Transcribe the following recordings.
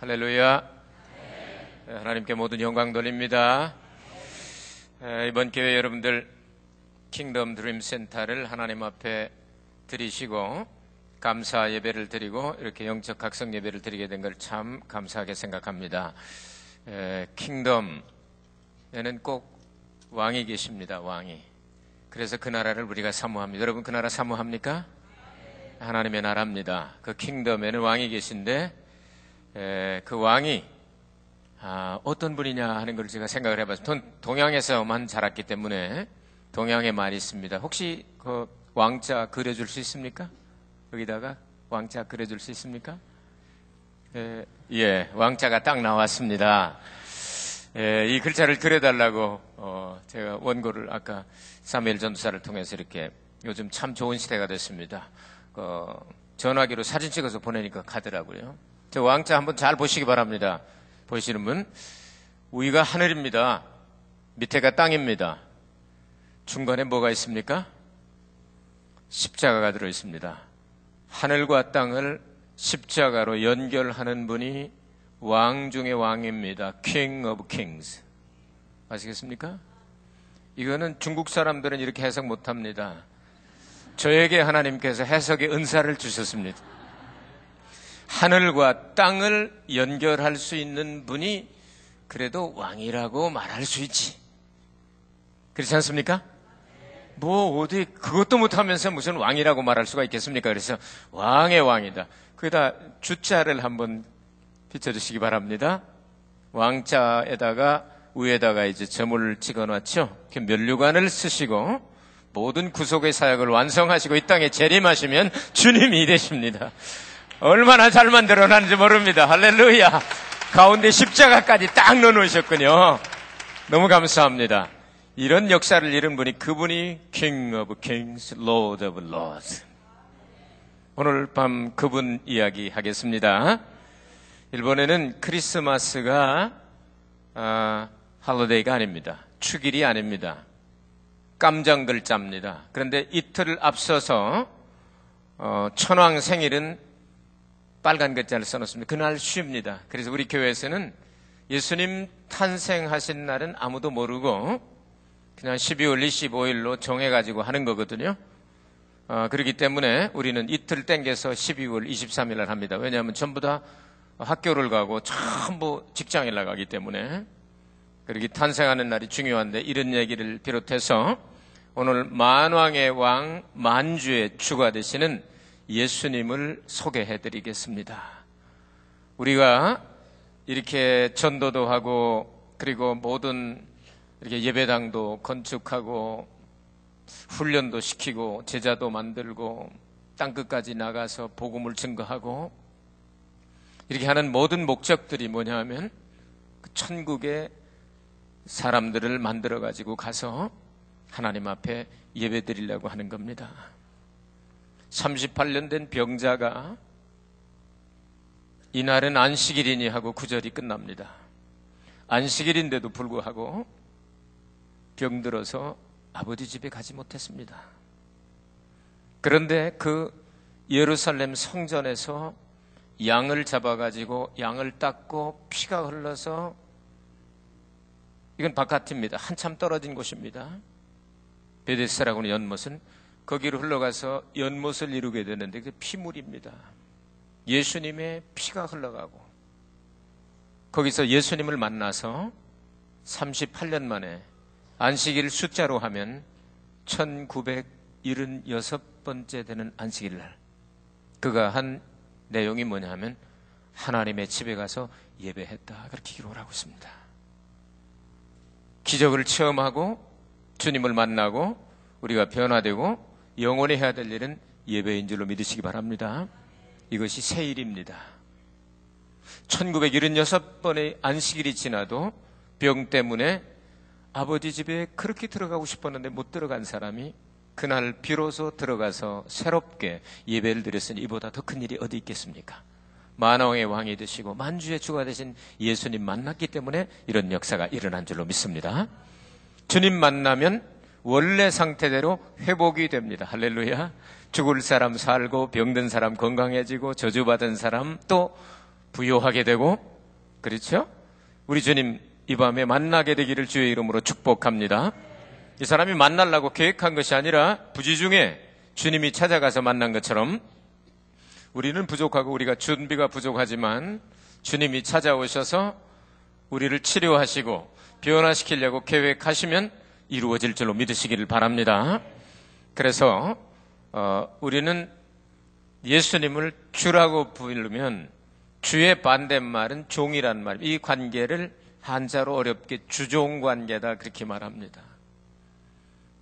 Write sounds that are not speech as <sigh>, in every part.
할렐루야. 네, 하나님께 모든 영광 돌립니다. 이번 기회 여러분들 킹덤 드림 센터를 하나님 앞에 드리시고 감사 예배를 드리고 이렇게 영적 각성 예배를 드리게 된 걸 참 감사하게 생각합니다. kingdom에는 꼭 왕이 계십니다. 왕이. 그래서 그 나라를 우리가 사모합니다. 여러분 그 나라 사모합니까? 하나님의 나라입니다. 그 킹덤에는 왕이 계신데 그 왕이 아, 어떤 분이냐 하는 걸 제가 생각을 해봤습니다. 동양에서만 자랐기 때문에 동양에 많이 있습니다. 혹시 그 왕자 그려줄 수 있습니까? 여기다가 왕자 그려줄 수 있습니까? 예, 예 왕자가 딱 나왔습니다. 예, 이 글자를 그려달라고 어, 제가 원고를 아까 사무엘 전도사를 통해서 이렇게 요즘 참 좋은 시대가 됐습니다. 어, 전화기로 사진 찍어서 보내니까 가더라고요. 저 왕자 한번 잘 보시기 바랍니다. 보시는 분, 위가 하늘입니다. 밑에가 땅입니다. 중간에 뭐가 있습니까? 십자가가 들어 있습니다. 하늘과 땅을 십자가로 연결하는 분이 왕 중의 왕입니다. King of Kings. 아시겠습니까? 이거는 중국 사람들은 이렇게 해석 못 합니다. 저에게 하나님께서 해석의 은사를 주셨습니다. 하늘과 땅을 연결할 수 있는 분이 그래도 왕이라고 말할 수 있지. 그렇지 않습니까? 뭐 어디 그것도 못하면서 무슨 왕이라고 말할 수가 있겠습니까? 그래서 왕의 왕이다. 거기다 주자를 한번 비춰주시기 바랍니다. 왕자에다가 위에다가 이제 점을 찍어놨죠. 면류관을 쓰시고 모든 구속의 사역을 완성하시고 이 땅에 재림하시면 주님이 되십니다. 얼마나 잘 만들어놨는지 모릅니다. 할렐루야. 가운데 십자가까지 딱 넣어놓으셨군요. 너무 감사합니다. 이런 역사를 이룬 분이 그분이 King of Kings, Lord of Lords. 오늘 밤 그분 이야기 하겠습니다. 일본에는 크리스마스가 아, 할로데이가 아닙니다. 축일이 아닙니다. 깜장 글자입니다. 그런데 이틀을 앞서서 어, 천왕 생일은 빨간 글자를 써놓습니다. 그날 쉽니다. 그래서 우리 교회에서는 예수님 탄생하신 날은 아무도 모르고 그냥 12월 25일로 정해가지고 하는 거거든요. 어, 그렇기 때문에 우리는 이틀 땡겨서 12월 23일 날 합니다. 왜냐하면 전부 다 학교를 가고 전부 직장에 나가기 때문에 그렇게 탄생하는 날이 중요한데 이런 얘기를 비롯해서 오늘 만왕의 왕 만주의 주가 되시는 예수님을 소개해 드리겠습니다. 우리가 이렇게 전도도 하고 그리고 모든 이렇게 예배당도 건축하고 훈련도 시키고 제자도 만들고 땅 끝까지 나가서 복음을 증거하고 이렇게 하는 모든 목적들이 뭐냐 하면 그 천국의 사람들을 만들어 가지고 가서 하나님 앞에 예배 드리려고 하는 겁니다. 38년 된 병자가 이날은 안식일이니 하고 구절이 끝납니다. 안식일인데도 불구하고 병들어서 아버지 집에 가지 못했습니다. 그런데 그 예루살렘 성전에서 양을 잡아가지고 양을 닦고 피가 흘러서 이건 바깥입니다. 한참 떨어진 곳입니다. 베데스라고 하는 연못은 거기로 흘러가서 연못을 이루게 되는데 그 피물입니다. 예수님의 피가 흘러가고 거기서 예수님을 만나서 38년 만에 안식일 숫자로 하면 1976번째 되는 안식일 날 그가 한 내용이 뭐냐 하면 하나님의 집에 가서 예배했다 그렇게 기록을 하고 있습니다. 기적을 체험하고 주님을 만나고 우리가 변화되고 영원히 해야 될 일은 예배인 줄로 믿으시기 바랍니다. 이것이 세일입니다. 1976번의 안식일이 지나도 병 때문에 아버지 집에 그렇게 들어가고 싶었는데 못 들어간 사람이 그날 비로소 들어가서 새롭게 예배를 드렸으니 이보다 더 큰 일이 어디 있겠습니까? 만왕의 왕이 되시고 만주의 주가 되신 예수님 만났기 때문에 이런 역사가 일어난 줄로 믿습니다. 주님 만나면 원래 상태대로 회복이 됩니다. 할렐루야. 죽을 사람 살고 병든 사람 건강해지고 저주받은 사람 또 부요하게 되고 그렇죠? 우리 주님 이 밤에 만나게 되기를 주의 이름으로 축복합니다. 이 사람이 만나려고 계획한 것이 아니라 부지 중에 주님이 찾아가서 만난 것처럼 우리는 부족하고 우리가 준비가 부족하지만 주님이 찾아오셔서 우리를 치료하시고 변화시키려고 계획하시면 이루어질 줄로 믿으시기를 바랍니다. 그래서 어, 우리는 예수님을 주라고 부르면 주의 반대말은 종이란 말. 이 관계를 한자로 어렵게 주종 관계다 그렇게 말합니다.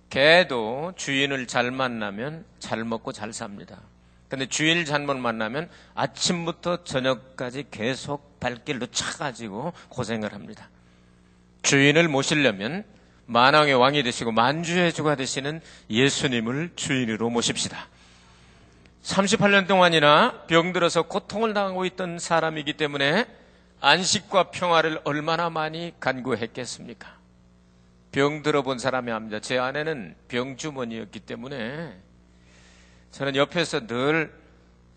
개도 주인을 잘 만나면 잘 먹고 잘 삽니다. 근데 주일 잘못 만나면 아침부터 저녁까지 계속 발길로 차가지고 고생을 합니다. 주인을 모시려면 만왕의 왕이 되시고 만주의 주가 되시는 예수님을 주인으로 모십시다. 38년 동안이나 병들어서 고통을 당하고 있던 사람이기 때문에 안식과 평화를 얼마나 많이 간구했겠습니까? 병들어 본 사람이 합니다. 제 아내는 병주머니였기 때문에 저는 옆에서 늘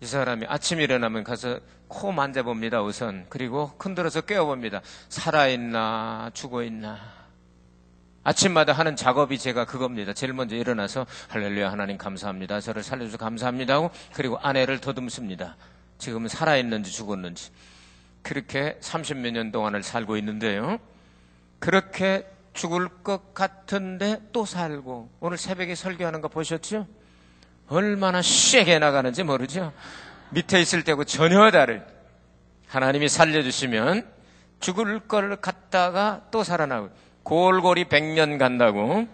이 사람이 아침에 일어나면 가서 코 만져봅니다, 우선. 그리고 흔들어서 깨워봅니다. 살아있나, 죽어있나. 아침마다 하는 작업이 제가 그겁니다. 제일 먼저 일어나서 할렐루야 하나님 감사합니다. 저를 살려주셔서 감사합니다 하고 그리고 아내를 더듬습니다. 지금은 살아있는지 죽었는지. 그렇게 30몇 년 동안을 살고 있는데요. 그렇게 죽을 것 같은데 또 살고 오늘 새벽에 설교하는 거 보셨죠? 얼마나 세게 나가는지 모르죠. 밑에 있을 때고 전혀 다를 하나님이 살려주시면 죽을 걸 갖다가 또 살아나고 골골이 100년 간다고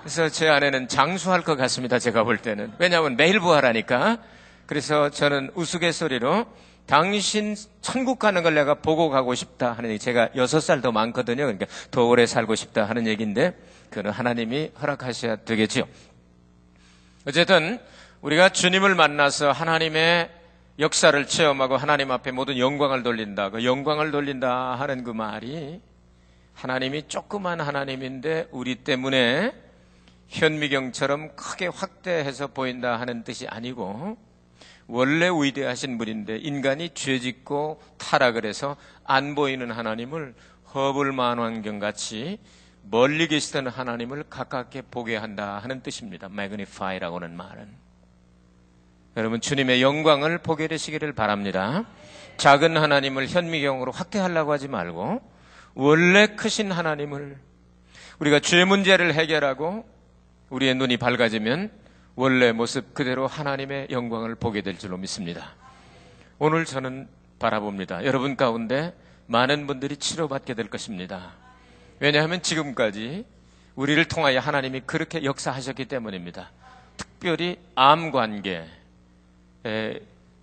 그래서 제 아내는 장수할 것 같습니다. 제가 볼 때는 왜냐하면 매일 부활하니까 그래서 저는 우스갯소리로 당신 천국 가는 걸 내가 보고 가고 싶다 하는 얘기 제가 여섯 살 더 많거든요. 그러니까 더 오래 살고 싶다 하는 얘기인데 그는 하나님이 허락하셔야 되겠지요. 어쨌든 우리가 주님을 만나서 하나님의 역사를 체험하고 하나님 앞에 모든 영광을 돌린다. 그 영광을 돌린다 하는 그 말이 하나님이 조그만 하나님인데 우리 때문에 현미경처럼 크게 확대해서 보인다 하는 뜻이 아니고 원래 위대하신 분인데 인간이 죄짓고 타락을 해서 안 보이는 하나님을 허블 만환경 같이 멀리 계시던 하나님을 가깝게 보게 한다 하는 뜻입니다. magnify라고는 말은. 여러분 주님의 영광을 보게 되시기를 바랍니다. 작은 하나님을 현미경으로 확대하려고 하지 말고 원래 크신 하나님을 우리가 죄 문제를 해결하고 우리의 눈이 밝아지면 원래 모습 그대로 하나님의 영광을 보게 될 줄로 믿습니다. 오늘 저는 바라봅니다. 여러분 가운데 많은 분들이 치료받게 될 것입니다. 왜냐하면 지금까지 우리를 통하여 하나님이 그렇게 역사하셨기 때문입니다. 특별히 암 관계,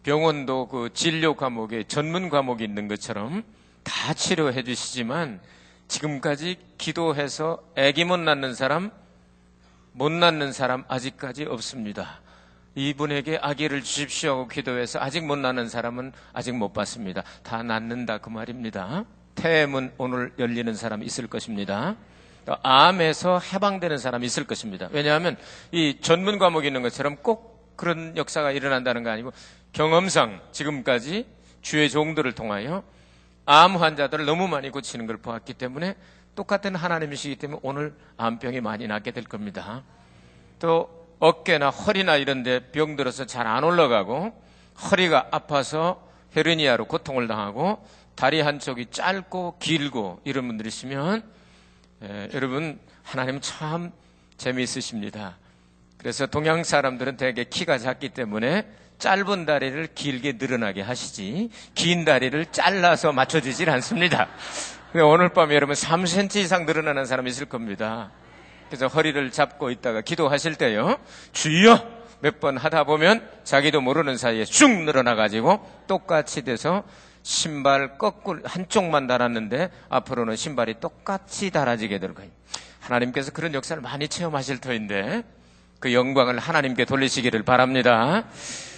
병원도 그 진료 과목에 전문 과목이 있는 것처럼 다 치료해 주시지만 지금까지 기도해서 아기 못 낳는 사람, 못 낳는 사람 아직까지 없습니다. 이분에게 아기를 주십시오 하고 기도해서 아직 못 낳는 사람은 아직 못 봤습니다. 다 낳는다 그 말입니다. 태문 오늘 열리는 사람 있을 것입니다. 암에서 해방되는 사람이 있을 것입니다. 왜냐하면 이 전문 과목이 있는 것처럼 꼭 그런 역사가 일어난다는 거 아니고 경험상 지금까지 주의 종들을 통하여 암 환자들을 너무 많이 고치는 걸 보았기 때문에 똑같은 하나님이시기 때문에 오늘 암병이 많이 낫게 될 겁니다. 또 어깨나 허리나 이런 데 병 들어서 잘 안 올라가고 허리가 아파서 헤르니아로 고통을 당하고 다리 한쪽이 짧고 길고 이런 분들이 있으면 에, 여러분 하나님 참 재미있으십니다. 그래서 동양 사람들은 대개 키가 작기 때문에 짧은 다리를 길게 늘어나게 하시지 긴 다리를 잘라서 맞춰주질 않습니다. 오늘 밤에 여러분 3cm 이상 늘어나는 사람이 있을 겁니다. 그래서 허리를 잡고 있다가 기도하실 때요. 주여! 몇 번 하다 보면 자기도 모르는 사이에 쭉 늘어나가지고 똑같이 돼서 신발 거꾸로 한쪽만 달았는데 앞으로는 신발이 똑같이 달아지게 될 거예요. 하나님께서 그런 역사를 많이 체험하실 터인데 그 영광을 하나님께 돌리시기를 바랍니다.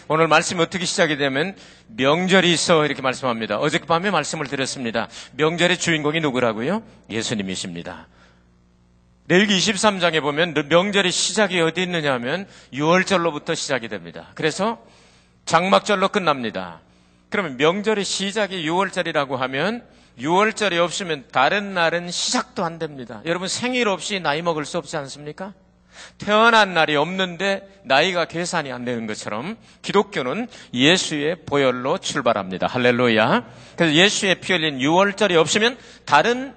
오늘 말씀이 어떻게 시작이 되면 명절이 있어 이렇게 말씀합니다. 어젯밤에 말씀을 드렸습니다. 명절의 주인공이 누구라고요? 예수님이십니다. 레위기 23장에 보면 명절의 시작이 어디 있느냐 하면 6월절로부터 시작이 됩니다. 그래서 장막절로 끝납니다. 그러면 명절의 시작이 6월절이라고 하면 6월절이 없으면 다른 날은 시작도 안 됩니다. 여러분 생일 없이 나이 먹을 수 없지 않습니까? 태어난 날이 없는데 나이가 계산이 안 되는 것처럼 기독교는 예수의 보혈로 출발합니다. 할렐루야. 그래서 예수의 피 흘린 6월절이 없으면 다른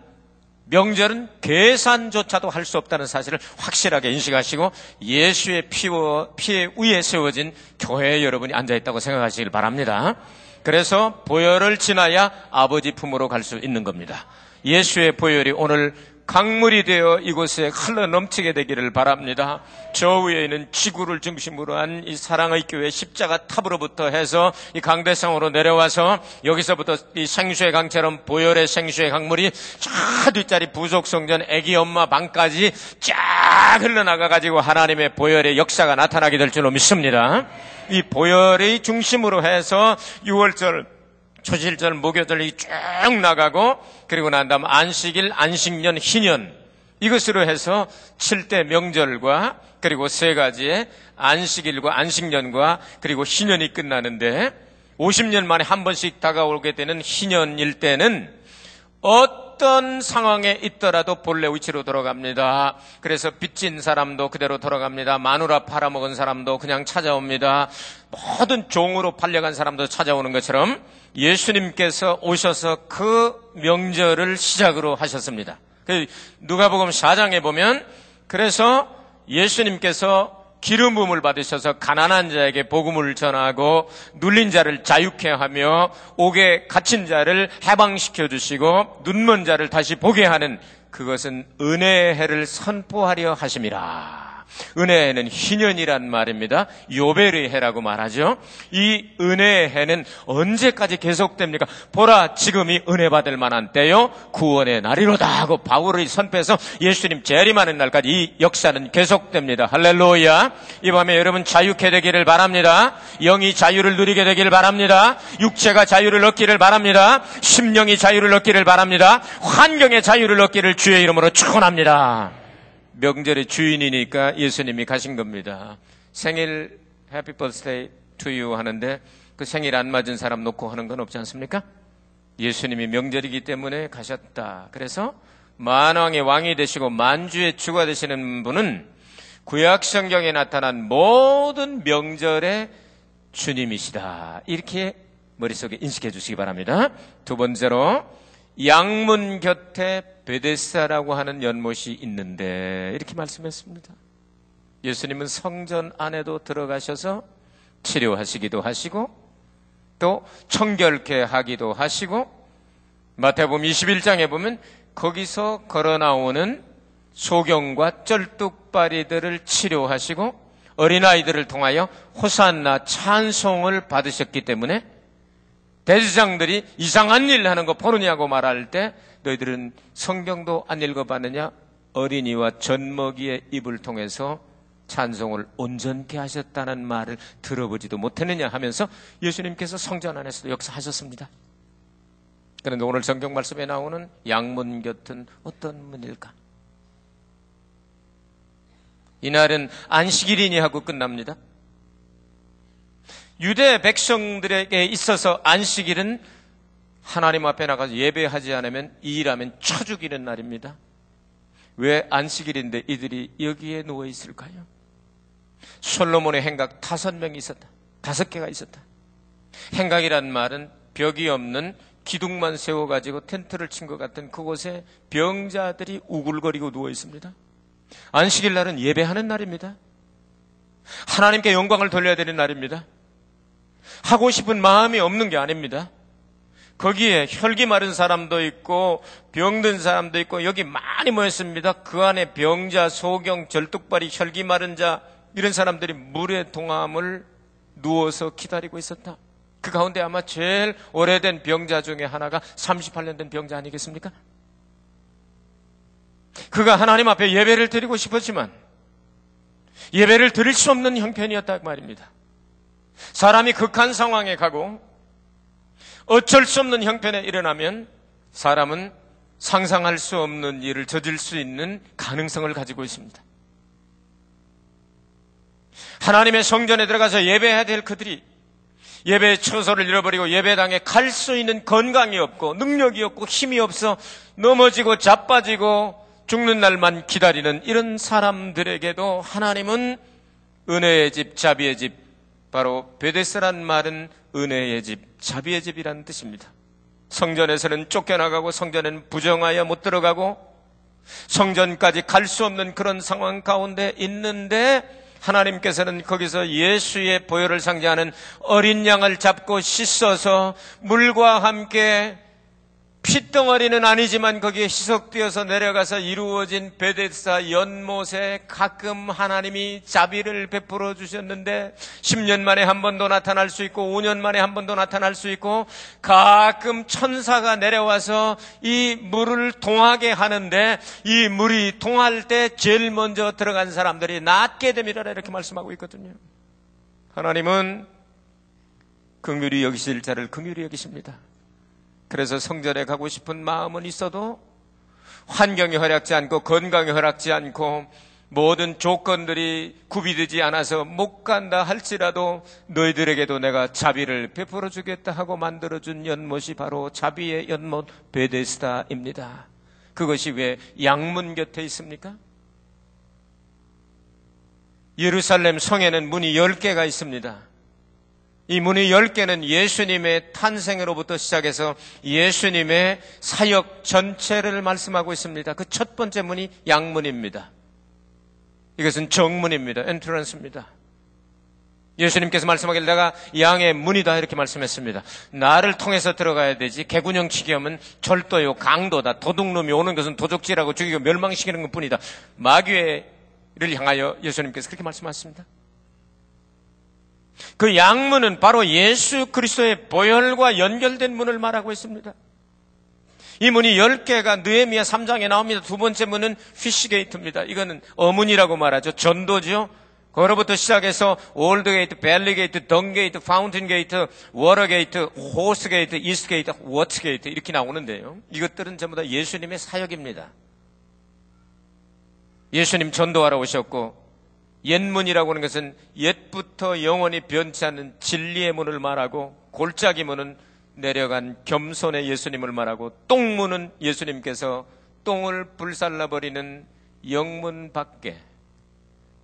명절은 계산조차도 할 수 없다는 사실을 확실하게 인식하시고 예수의 피와, 피에 위에 세워진 교회 여러분이 앉아있다고 생각하시길 바랍니다. 그래서 보혈을 지나야 아버지 품으로 갈 수 있는 겁니다. 예수의 보혈이 오늘 강물이 되어 이곳에 흘러 넘치게 되기를 바랍니다. 저 위에 있는 지구를 중심으로 한 이 사랑의 교회 십자가 탑으로부터 해서 이 강대상으로 내려와서 여기서부터 이 생수의 강처럼 보혈의 생수의 강물이 저 뒷자리 부속 성전 애기 엄마 방까지 쫙 흘러나가 가지고 하나님의 보혈의 역사가 나타나게 될 줄로 믿습니다. 이 보혈의 중심으로 해서 6월절 초실절, 목요절이 쭉 나가고 그리고 난 다음 안식일, 안식년, 희년 이것으로 해서 7대 명절과 그리고 세 가지의 안식일과 안식년과 그리고 희년이 끝나는데 50년 만에 한 번씩 다가오게 되는 희년일 때는 어떤 상황에 있더라도 본래 위치로 돌아갑니다. 그래서 빚진 사람도 그대로 돌아갑니다. 마누라 팔아먹은 사람도 그냥 찾아옵니다. 모든 종으로 팔려간 사람도 찾아오는 것처럼 예수님께서 오셔서 그 명절을 시작으로 하셨습니다. 그 누가복음 4장에 보면 그래서 예수님께서 기름 부음을 받으셔서 가난한 자에게 복음을 전하고 눌린 자를 자유케 하며 옥에 갇힌 자를 해방시켜 주시고 눈먼 자를 다시 보게 하는 그것은 은혜의 해를 선포하려 하심이라. 은혜의 해는 희년이란 말입니다. 요벨의 해라고 말하죠. 이 은혜의 해는 언제까지 계속됩니까? 보라 지금이 은혜 받을 만한 때요 구원의 날이로다 하고 바울의 선패에서 예수님 재림하는 날까지 이 역사는 계속됩니다. 할렐루야. 이 밤에 여러분 자유케 되기를 바랍니다. 영이 자유를 누리게 되기를 바랍니다. 육체가 자유를 얻기를 바랍니다. 심령이 자유를 얻기를 바랍니다. 환경의 자유를 얻기를 주의 이름으로 축원합니다. 명절의 주인이니까 예수님이 가신 겁니다. 생일 해피 버스데이 투유 하는데 그 생일 안 맞은 사람 놓고 하는 건 없지 않습니까? 예수님이 명절이기 때문에 가셨다. 그래서 만왕의 왕이 되시고 만주의 주가 되시는 분은 구약 성경에 나타난 모든 명절의 주님이시다. 이렇게 머릿속에 인식해 주시기 바랍니다. 두 번째로 양문 곁에 베데스다라고 하는 연못이 있는데 이렇게 말씀했습니다. 예수님은 성전 안에도 들어가셔서 치료하시기도 하시고 또 청결케 하기도 하시고 마태복음 21장에 보면 거기서 걸어 나오는 소경과 쩔뚝바리들을 치료하시고 어린아이들을 통하여 호산나 찬송을 받으셨기 때문에 대지장들이 이상한 일 하는 거 보느냐고 말할 때 너희들은 성경도 안 읽어봤느냐? 어린이와 젖먹이의 입을 통해서 찬송을 온전케 하셨다는 말을 들어보지도 못했느냐 하면서 예수님께서 성전 안에서도 역사하셨습니다. 그런데 오늘 성경 말씀에 나오는 양문 곁은 어떤 문일까? 이날은 안식일이니 하고 끝납니다. 유대 백성들에게 있어서 안식일은 하나님 앞에 나가서 예배하지 않으면 이 일하면 쳐 죽이는 날입니다. 왜 안식일인데 이들이 여기에 누워 있을까요? 솔로몬의 행각 다섯 명이 있었다. 다섯 개가 있었다. 행각이란 말은 벽이 없는 기둥만 세워가지고 텐트를 친 것 같은 그곳에 병자들이 우글거리고 누워 있습니다. 안식일 날은 예배하는 날입니다. 하나님께 영광을 돌려야 되는 날입니다. 하고 싶은 마음이 없는 게 아닙니다. 거기에 혈기 마른 사람도 있고 병든 사람도 있고 여기 많이 모였습니다. 그 안에 병자, 소경, 절뚝발이, 혈기 마른 자 이런 사람들이 물의 동함을 누워서 기다리고 있었다. 그 가운데 아마 제일 오래된 병자 중에 하나가 38년 된 병자 아니겠습니까? 그가 하나님 앞에 예배를 드리고 싶었지만 예배를 드릴 수 없는 형편이었다 그 말입니다. 사람이 극한 상황에 가고 어쩔 수 없는 형편에 일어나면 사람은 상상할 수 없는 일을 저질 수 있는 가능성을 가지고 있습니다. 하나님의 성전에 들어가서 예배해야 될 그들이 예배의 처소를 잃어버리고 예배당에 갈 수 있는 건강이 없고 능력이 없고 힘이 없어 넘어지고 자빠지고 죽는 날만 기다리는 이런 사람들에게도 하나님은 은혜의 집, 자비의 집, 바로 베데스란 말은 은혜의 집, 자비의 집이라는 뜻입니다. 성전에서는 쫓겨나가고 성전에는 부정하여 못 들어가고 성전까지 갈 수 없는 그런 상황 가운데 있는데 하나님께서는 거기서 예수의 보혈을 상징하는 어린 양을 잡고 씻어서 물과 함께 핏덩어리는 아니지만 거기에 희석되어서 내려가서 이루어진 베데사 연못에 가끔 하나님이 자비를 베풀어 주셨는데 10년 만에 한 번도 나타날 수 있고 5년 만에 한 번도 나타날 수 있고 가끔 천사가 내려와서 이 물을 통하게 하는데 이 물이 통할 때 제일 먼저 들어간 사람들이 낫게 됩니다 이렇게 말씀하고 있거든요. 하나님은 긍휼히 여기실 자를 긍휼히 여기십니다. 그래서 성전에 가고 싶은 마음은 있어도 환경이 허락지 않고 건강이 허락지 않고 모든 조건들이 구비되지 않아서 못 간다 할지라도 너희들에게도 내가 자비를 베풀어 주겠다 하고 만들어준 연못이 바로 자비의 연못 베데스다입니다. 그것이 왜 양문 곁에 있습니까? 예루살렘 성에는 문이 10개가 있습니다. 이 문의 10개는 예수님의 탄생으로부터 시작해서 예수님의 사역 전체를 말씀하고 있습니다. 그 첫 번째 문이 양문입니다. 이것은 정문입니다. 엔트런스입니다. 예수님께서 말씀하길 내가 양의 문이다 이렇게 말씀했습니다. 나를 통해서 들어가야 되지 개군형 치기하면 절도요 강도다 도둑놈이 오는 것은 도적질하고 죽이고 멸망시키는 것뿐이다. 마귀를 향하여 예수님께서 그렇게 말씀하셨습니다. 그 양문은 바로 예수 그리스도의 보혈과 연결된 문을 말하고 있습니다. 이 문이 10개가 느헤미야 3장에 나옵니다. 두 번째 문은 Fish Gate입니다. 이거는 어문이라고 말하죠. 전도죠. 그로부터 시작해서 Old Gate, Valley Gate, Dung Gate, Fountain Gate, Water Gate, Horse Gate, East Gate, Ward Gate 이렇게 나오는데요. 이것들은 전부 다 예수님의 사역입니다. 예수님 전도하러 오셨고 옛문이라고 하는 것은 옛부터 영원히 변치 않는 진리의 문을 말하고 골짜기 문은 내려간 겸손의 예수님을 말하고 똥문은 예수님께서 똥을 불살라버리는 영문 밖에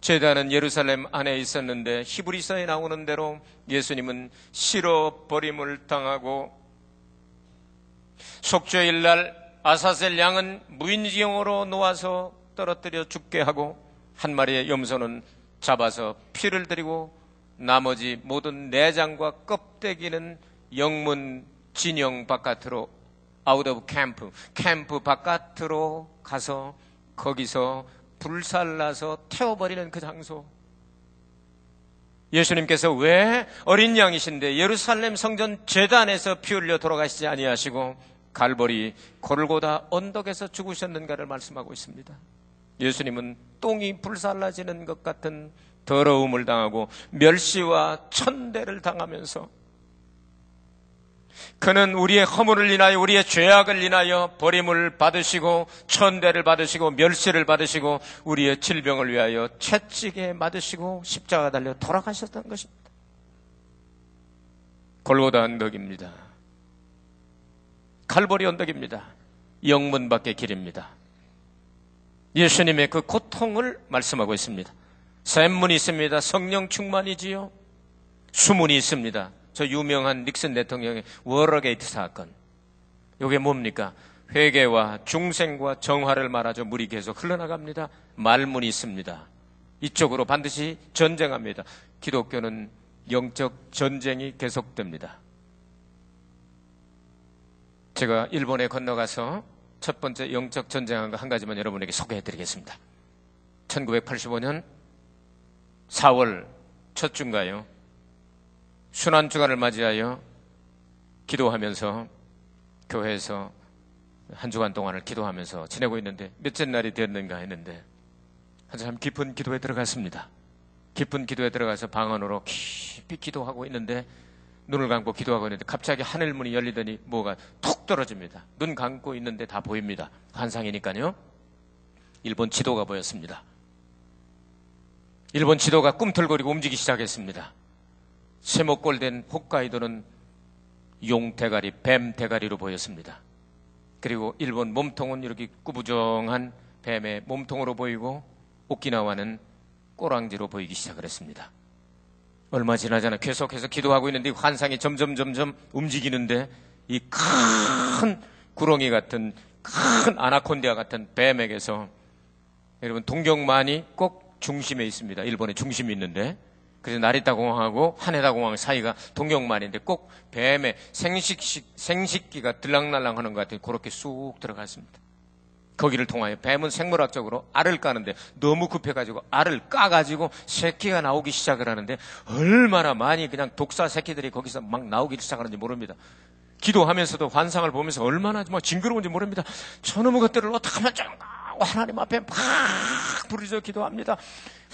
제단은 예루살렘 안에 있었는데 히브리서에 나오는 대로 예수님은 실어 버림을 당하고 속죄일 날 아사셀 양은 무인지경으로 놓아서 떨어뜨려 죽게 하고 한 마리의 염소는 잡아서 피를 드리고 나머지 모든 내장과 껍데기는 영문 진영 바깥으로 out of camp 캠프 바깥으로 가서 거기서 불살라서 태워버리는 그 장소 예수님께서 왜 어린 양이신데 예루살렘 성전 제단에서 피 흘려 돌아가시지 아니하시고 갈보리 골고다 언덕에서 죽으셨는가를 말씀하고 있습니다. 예수님은 똥이 불살라지는 것 같은 더러움을 당하고 멸시와 천대를 당하면서 그는 우리의 허물을 인하여 우리의 죄악을 인하여 버림을 받으시고 천대를 받으시고 멸시를 받으시고 우리의 질병을 위하여 채찍에 맞으시고 십자가 달려 돌아가셨다는 것입니다. 골고다 언덕입니다. 칼보리 언덕입니다. 영문 밖의 길입니다. 예수님의 그 고통을 말씀하고 있습니다. 샘문이 있습니다. 성령 충만이지요. 수문이 있습니다. 저 유명한 닉슨 대통령의 워터게이트 사건. 이게 뭡니까? 회개와 중생과 정화를 말하죠. 물이 계속 흘러나갑니다. 말문이 있습니다. 이쪽으로 반드시 전쟁합니다. 기독교는 영적 전쟁이 계속됩니다. 제가 일본에 건너가서 첫 번째 영적 전쟁한 거 한 가지만 여러분에게 소개해 드리겠습니다. 1985년 4월 첫 주인가요? 순환 주간을 맞이하여 기도하면서 교회에서 한 주간 동안을 기도하면서 지내고 있는데 몇째 날이 되었는가 했는데 한참 깊은 기도에 들어갔습니다. 깊은 기도에 들어가서 방 안으로 깊이 기도하고 있는데 눈을 감고 기도하고 있는데 갑자기 하늘 문이 열리더니 뭐가 툭 떨어집니다. 눈 감고 있는데 다 보입니다. 환상이니까요. 일본 지도가 보였습니다. 일본 지도가 꿈틀거리고 움직이기 시작했습니다. 세목골된 홋카이도는 용 대가리, 뱀 대가리로 보였습니다. 그리고 일본 몸통은 이렇게 꾸부정한 뱀의 몸통으로 보이고 오키나와는 꼬랑지로 보이기 시작을 했습니다. 얼마 지나잖아 계속해서 기도하고 있는데 환상이 점점 점점 움직이는데 이 큰 구렁이 같은 큰 아나콘디아 같은 뱀에게서 여러분 동경만이 꼭 중심에 있습니다. 일본의 중심이 있는데 그래서 나리타 공항하고 하네다 공항 사이가 동경만인데 꼭 뱀의 생식 생식기가 들락날락 하는 것 같은 그렇게 쑥 들어갔습니다. 거기를 통하여 뱀은 생물학적으로 알을 까는데 너무 급해가지고 알을 까가지고 새끼가 나오기 시작을 하는데 얼마나 많이 그냥 독사 새끼들이 거기서 막 나오기 시작하는지 모릅니다. 기도하면서도 환상을 보면서 얼마나 뭐 징그러운지 모릅니다. 저놈의 것들을 어떻게 하면 좀 하나님 앞에 막 부르짖어 기도합니다.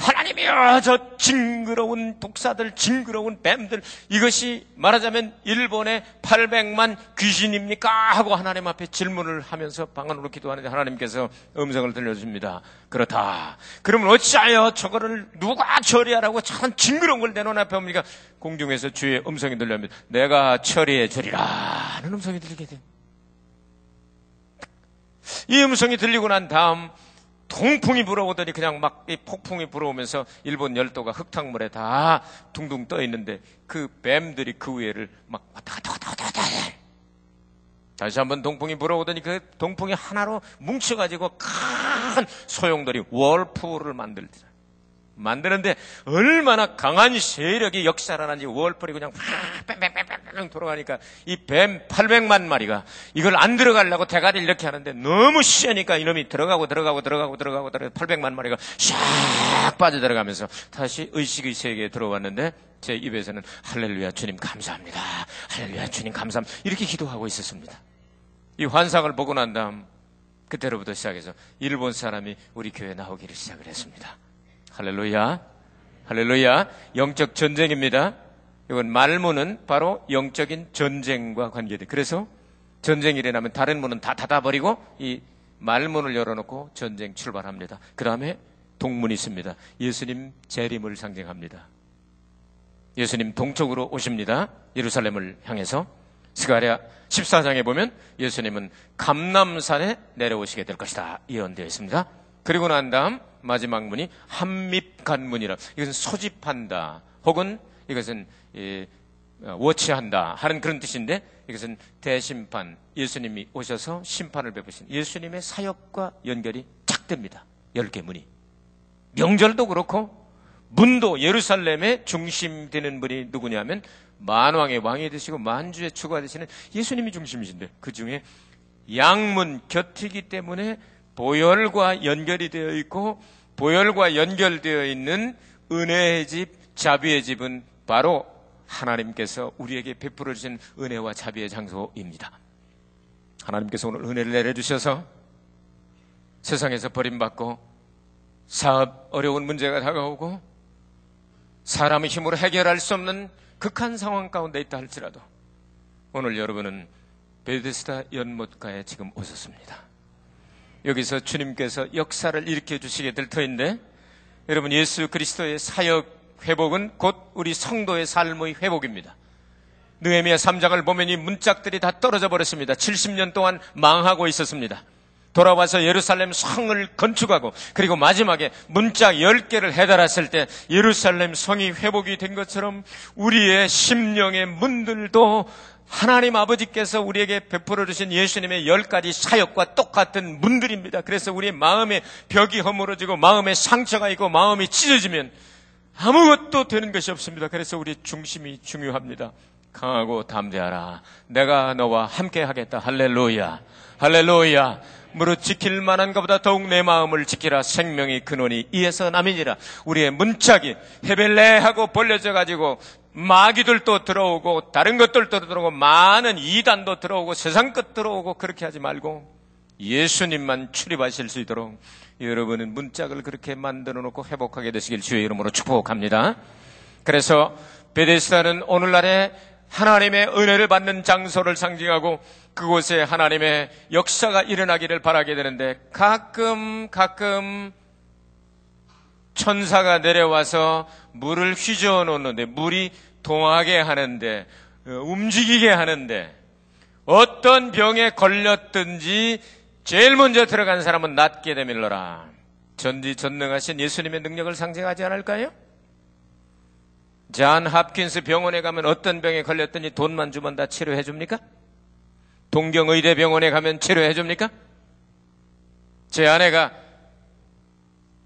하나님이여 저 징그러운 독사들 징그러운 뱀들 이것이 말하자면 일본의 800만 귀신입니까? 하고 하나님 앞에 질문을 하면서 방언으로 기도하는데 하나님께서 음성을 들려줍니다. 그렇다. 그러면 어찌하여 저거를 누가 처리하라고 참 징그러운 걸 내놓은 앞에 옵니까? 공중에서 주의 음성이 들려옵니다. 내가 처리해 주리라 하는 음성이 들리게 돼요. 이 음성이 들리고 난 다음 통풍이 불어오더니 그냥 막 이 폭풍이 불어오면서 일본 열도가 흙탕물에 다 둥둥 떠 있는데 그 뱀들이 그 위에를 막 왔다 갔다 왔다 갔다 왔다 다시 한번 동풍이 불어오더니 그 동풍이 하나로 뭉쳐가지고 큰 소용돌이 월푸를 만들더라. 만드는데 얼마나 강한 세력이 역사를 하는지 월풀이 그냥 뺑뺑뺑뺑뺑 돌아가니까 이 뱀 800만 마리가 이걸 안 들어가려고 대가리를 이렇게 하는데 너무 쉬니까 이놈이 들어가고 들어가고 들어가고 들어가고 들어가고 800만 마리가 샥 빠져들어가면서 다시 의식의 세계에 들어왔는데 제 입에서는 할렐루야 주님 감사합니다. 할렐루야 주님 감사합니다. 이렇게 기도하고 있었습니다. 이 환상을 보고 난 다음 그때로부터 시작해서 일본 사람이 우리 교회에 나오기를 시작을 했습니다. 할렐루야. 할렐루야. 영적 전쟁입니다. 이건 말문은 바로 영적인 전쟁과 관계돼. 그래서 전쟁이 일어나면 다른 문은 다 닫아버리고 이 말문을 열어놓고 전쟁 출발합니다. 그 다음에 동문이 있습니다. 예수님 재림을 상징합니다. 예수님 동쪽으로 오십니다. 예루살렘을 향해서. 스가랴 14장에 보면 예수님은 감남산에 내려오시게 될 것이다. 예언되어 있습니다. 그리고 난 다음 마지막 문이 한밉간문이라. 이것은 소집한다. 혹은 이것은 예, 워치한다 하는 그런 뜻인데 이것은 대심판 예수님이 오셔서 심판을 베푸신 예수님의 사역과 연결이 착 됩니다. 열 개 문이. 명절도 그렇고 문도 예루살렘의 중심 되는 분이 누구냐면 만왕의 왕이 되시고 만주의 주가 되시는 예수님이 중심이신데 그 중에 양문 곁이기 때문에 보혈과 연결이 되어 있고 보혈과 연결되어 있는 은혜의 집, 자비의 집은 바로 하나님께서 우리에게 베풀어 주신 은혜와 자비의 장소입니다. 하나님께서 오늘 은혜를 내려주셔서 세상에서 버림받고 사업 어려운 문제가 다가오고 사람의 힘으로 해결할 수 없는 극한 상황 가운데 있다 할지라도 오늘 여러분은 베데스다 연못가에 지금 오셨습니다. 여기서 주님께서 역사를 일으켜 주시게 될 터인데 여러분 예수 그리스도의 사역 회복은 곧 우리 성도의 삶의 회복입니다. 느헤미야 3장을 보면 이 문짝들이 다 떨어져 버렸습니다. 70년 동안 망하고 있었습니다. 돌아와서 예루살렘 성을 건축하고 그리고 마지막에 문짝 10개를 해달았을 때 예루살렘 성이 회복이 된 것처럼 우리의 심령의 문들도 하나님 아버지께서 우리에게 베풀어 주신 예수님의 열 가지 사역과 똑같은 문들입니다. 그래서 우리 마음의 벽이 허물어지고 마음의 상처가 있고 마음이 찢어지면 아무것도 되는 것이 없습니다. 그래서 우리 중심이 중요합니다. 강하고 담대하라. 내가 너와 함께 하겠다. 할렐루야. 할렐루야. 무릇 지킬 만한 것보다 더욱 내 마음을 지키라 생명의 근원이 이에서 남이니라 우리의 문짝이 헤벨레하고 벌려져 가지고 마귀들도 들어오고 다른 것들도 들어오고 많은 이단도 들어오고 세상 것 들어오고 그렇게 하지 말고 예수님만 출입하실 수 있도록 여러분은 문짝을 그렇게 만들어 놓고 회복하게 되시길 주의 이름으로 축복합니다. 그래서 베데스다는 오늘날에 하나님의 은혜를 받는 장소를 상징하고 그곳에 하나님의 역사가 일어나기를 바라게 되는데 가끔 가끔 천사가 내려와서 물을 휘저어 놓는데 물이 통하게 하는데, 어, 움직이게 하는데, 어떤 병에 걸렸든지 제일 먼저 들어간 사람은 낫게 되밀러라. 전지 전능하신 예수님의 능력을 상징하지 않을까요? 잔 합킨스 병원에 가면 어떤 병에 걸렸더니 돈만 주면 다 치료해 줍니까? 동경의대 병원에 가면 치료해 줍니까? 제 아내가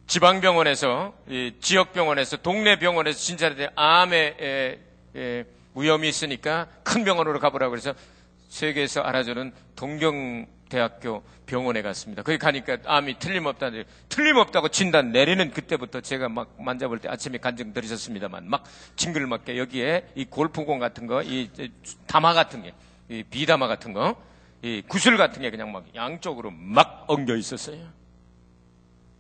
지방병원에서, 지역병원에서, 동네 병원에서 진짜 암에 에, 에, 위험이 있으니까 큰 병원으로 가보라고 그래서 세계에서 알아주는 동경대학교 병원에 갔습니다. 거기 가니까 암이 틀림없다, 틀림없다고 진단 내리는 그때부터 제가 막 만져볼 때 아침에 간증 드리셨습니다만 막 징글맞게 여기에 이 골프공 같은 거, 이 다마 같은 게, 이 비다마 같은 거, 이 구슬 같은 게 그냥 막 양쪽으로 막 엉겨 있었어요.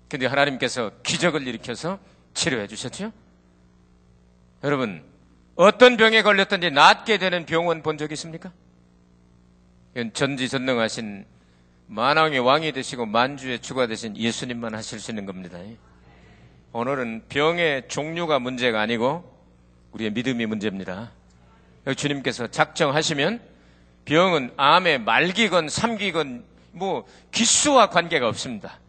근데 하나님께서 기적을 일으켜서 치료해 주셨죠? 여러분, 어떤 병에 걸렸든지 낫게 되는 병원 본 적 있습니까? 전지전능하신 만왕의 왕이 되시고 만주의 주가 되신 예수님만 하실 수 있는 겁니다. 오늘은 병의 종류가 문제가 아니고 우리의 믿음이 문제입니다. 주님께서 작정하시면 병은 암의 말기건 삼기건 뭐 기수와 관계가 없습니다.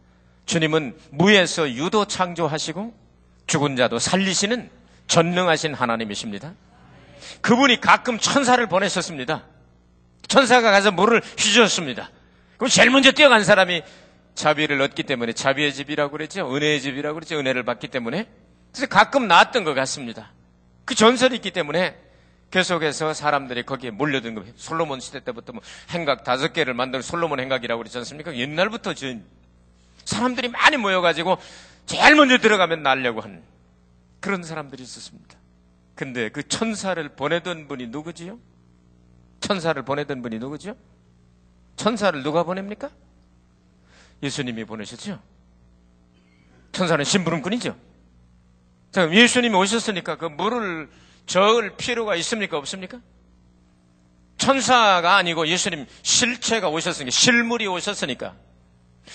주님은 무에서 유도 창조하시고 죽은 자도 살리시는 전능하신 하나님이십니다. 그분이 가끔 천사를 보내셨습니다. 천사가 가서 물을 휘저었습니다. 그럼 제일 먼저 뛰어간 사람이 자비를 얻기 때문에 자비의 집이라고 그랬죠. 은혜의 집이라고 그랬죠. 은혜를 받기 때문에. 그래서 가끔 나왔던 것 같습니다. 그 전설이 있기 때문에 계속해서 사람들이 거기에 몰려든 겁니다. 솔로몬 시대 때부터 뭐 행각 다섯 개를 만든 솔로몬 행각이라고 그랬지 않습니까? 옛날부터 저 사람들이 많이 모여가지고 제일 먼저 들어가면 날려고 하는 그런 사람들이 있었습니다. 근데 그 천사를 보내던 분이 누구지요? 천사를 보내던 분이 누구죠? 천사를 누가 보냅니까? 예수님이 보내셨죠? 천사는 심부름꾼이죠. 자, 예수님이 오셨으니까 그 물을 저을 필요가 있습니까? 없습니까? 천사가 아니고 예수님 실체가 오셨으니까, 실물이 오셨으니까,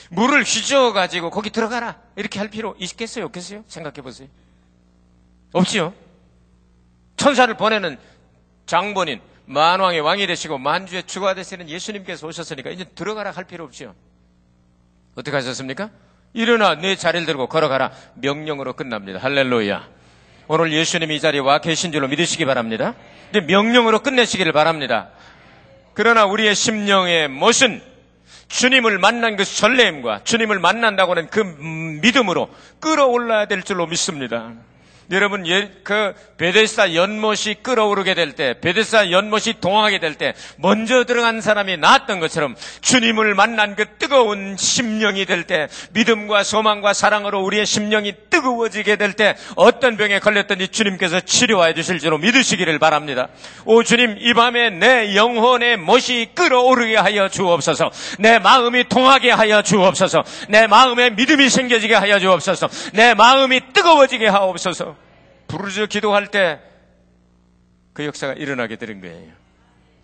물을 휘저어 가지고 거기 들어가라. 이렇게 할 필요 있겠어요? 없겠어요? 생각해 보세요. 없지요? 천사를 보내는 장본인, 만왕의 왕이 되시고 만주의 주가 되시는 예수님께서 오셨으니까 이제 들어가라 할 필요 없죠. 어떻게 하셨습니까? 일어나 내 자리를 들고 걸어가라. 명령으로 끝납니다. 할렐루야. 오늘 예수님이 이 자리에 와 계신 줄로 믿으시기 바랍니다. 이제 명령으로 끝내시기를 바랍니다. 그러나 우리의 심령의 못은 주님을 만난 그 설렘과 주님을 만난다고 하는 그 믿음으로 끌어올라야 될 줄로 믿습니다. 여러분 그 베데스다 연못이 끓어오르게 될 때, 베데스다 연못이 동하게 될 때 먼저 들어간 사람이 나았던 것처럼 주님을 만난 그 뜨거운 심령이 될 때, 믿음과 소망과 사랑으로 우리의 심령이 뜨거워지게 될 때 어떤 병에 걸렸든지 주님께서 치료해 주실 줄로 믿으시기를 바랍니다. 오 주님 이 밤에 내 영혼의 못이 끓어오르게 하여 주옵소서. 내 마음이 통하게 하여 주옵소서. 내 마음에 믿음이 생겨지게 하여 주옵소서. 내 마음이 뜨거워지게 하옵소서. 부르짖어 기도할 때 그 역사가 일어나게 되는 거예요.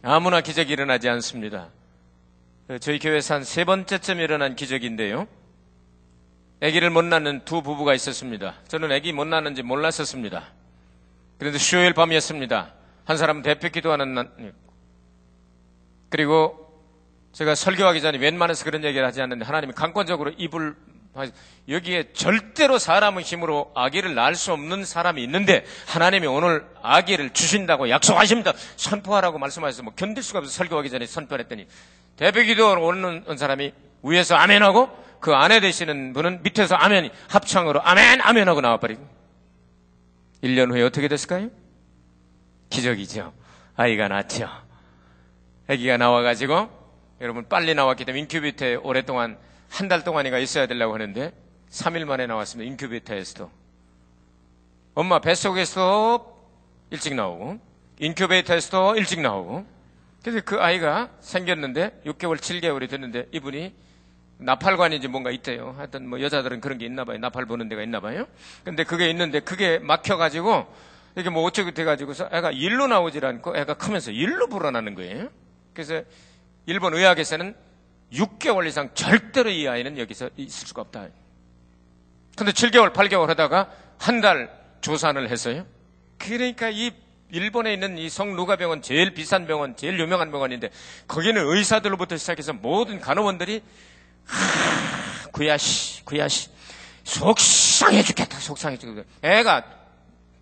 아무나 기적이 일어나지 않습니다. 저희 교회에서 한 세 번째쯤 일어난 기적인데요. 아기를 못 낳는 두 부부가 있었습니다. 저는 아기 못 낳는지 몰랐었습니다. 그런데 수요일 밤이었습니다. 한 사람은 대표 기도하는 날, 그리고 제가 설교하기 전에 웬만해서 그런 얘기를 하지 않는데 하나님이 강권적으로 입을 여기에 절대로 사람의 힘으로 아기를 낳을 수 없는 사람이 있는데 하나님이 오늘 아기를 주신다고 약속하십니다. 선포하라고 말씀하셔서 뭐 견딜 수가 없어서 설교하기 전에 선포했더니 대표기도로 오는 사람이 위에서 아멘하고 그 아내 되시는 분은 밑에서 아멘 합창으로 아멘 아멘 하고 나와버리고 1년 후에 어떻게 됐을까요? 기적이죠. 아이가 낳죠. 아기가 나와가지고 여러분 빨리 나왔기 때문에 인큐비터에 오랫동안 한 달 동안이가 있어야 되려고 하는데 3일 만에 나왔습니다. 인큐베이터에서도. 엄마 뱃속에서도 일찍 나오고 인큐베이터에서도 일찍 나오고 그래서 그 아이가 생겼는데 6개월, 7개월이 됐는데 이분이 나팔관인지 뭔가 있대요. 하여튼 뭐 여자들은 그런 게 있나 봐요. 나팔 보는 데가 있나 봐요. 근데 그게 있는데 그게 막혀가지고 이게 뭐 어쩌고 돼가지고서 애가 일로 나오질 않고 애가 크면서 일로 불어나는 거예요. 그래서 일본 의학에서는 6개월 이상 절대로 이 아이는 여기서 있을 수가 없다. 근데 7개월, 8개월 하다가 한 달 조산을 했어요. 그러니까 이 일본에 있는 이 성루가병원 제일 비싼 병원, 제일 유명한 병원인데 거기는 의사들로부터 시작해서 모든 간호원들이 하, 구야시, 구야시 속상해 죽겠다, 속상해 죽겠다. 애가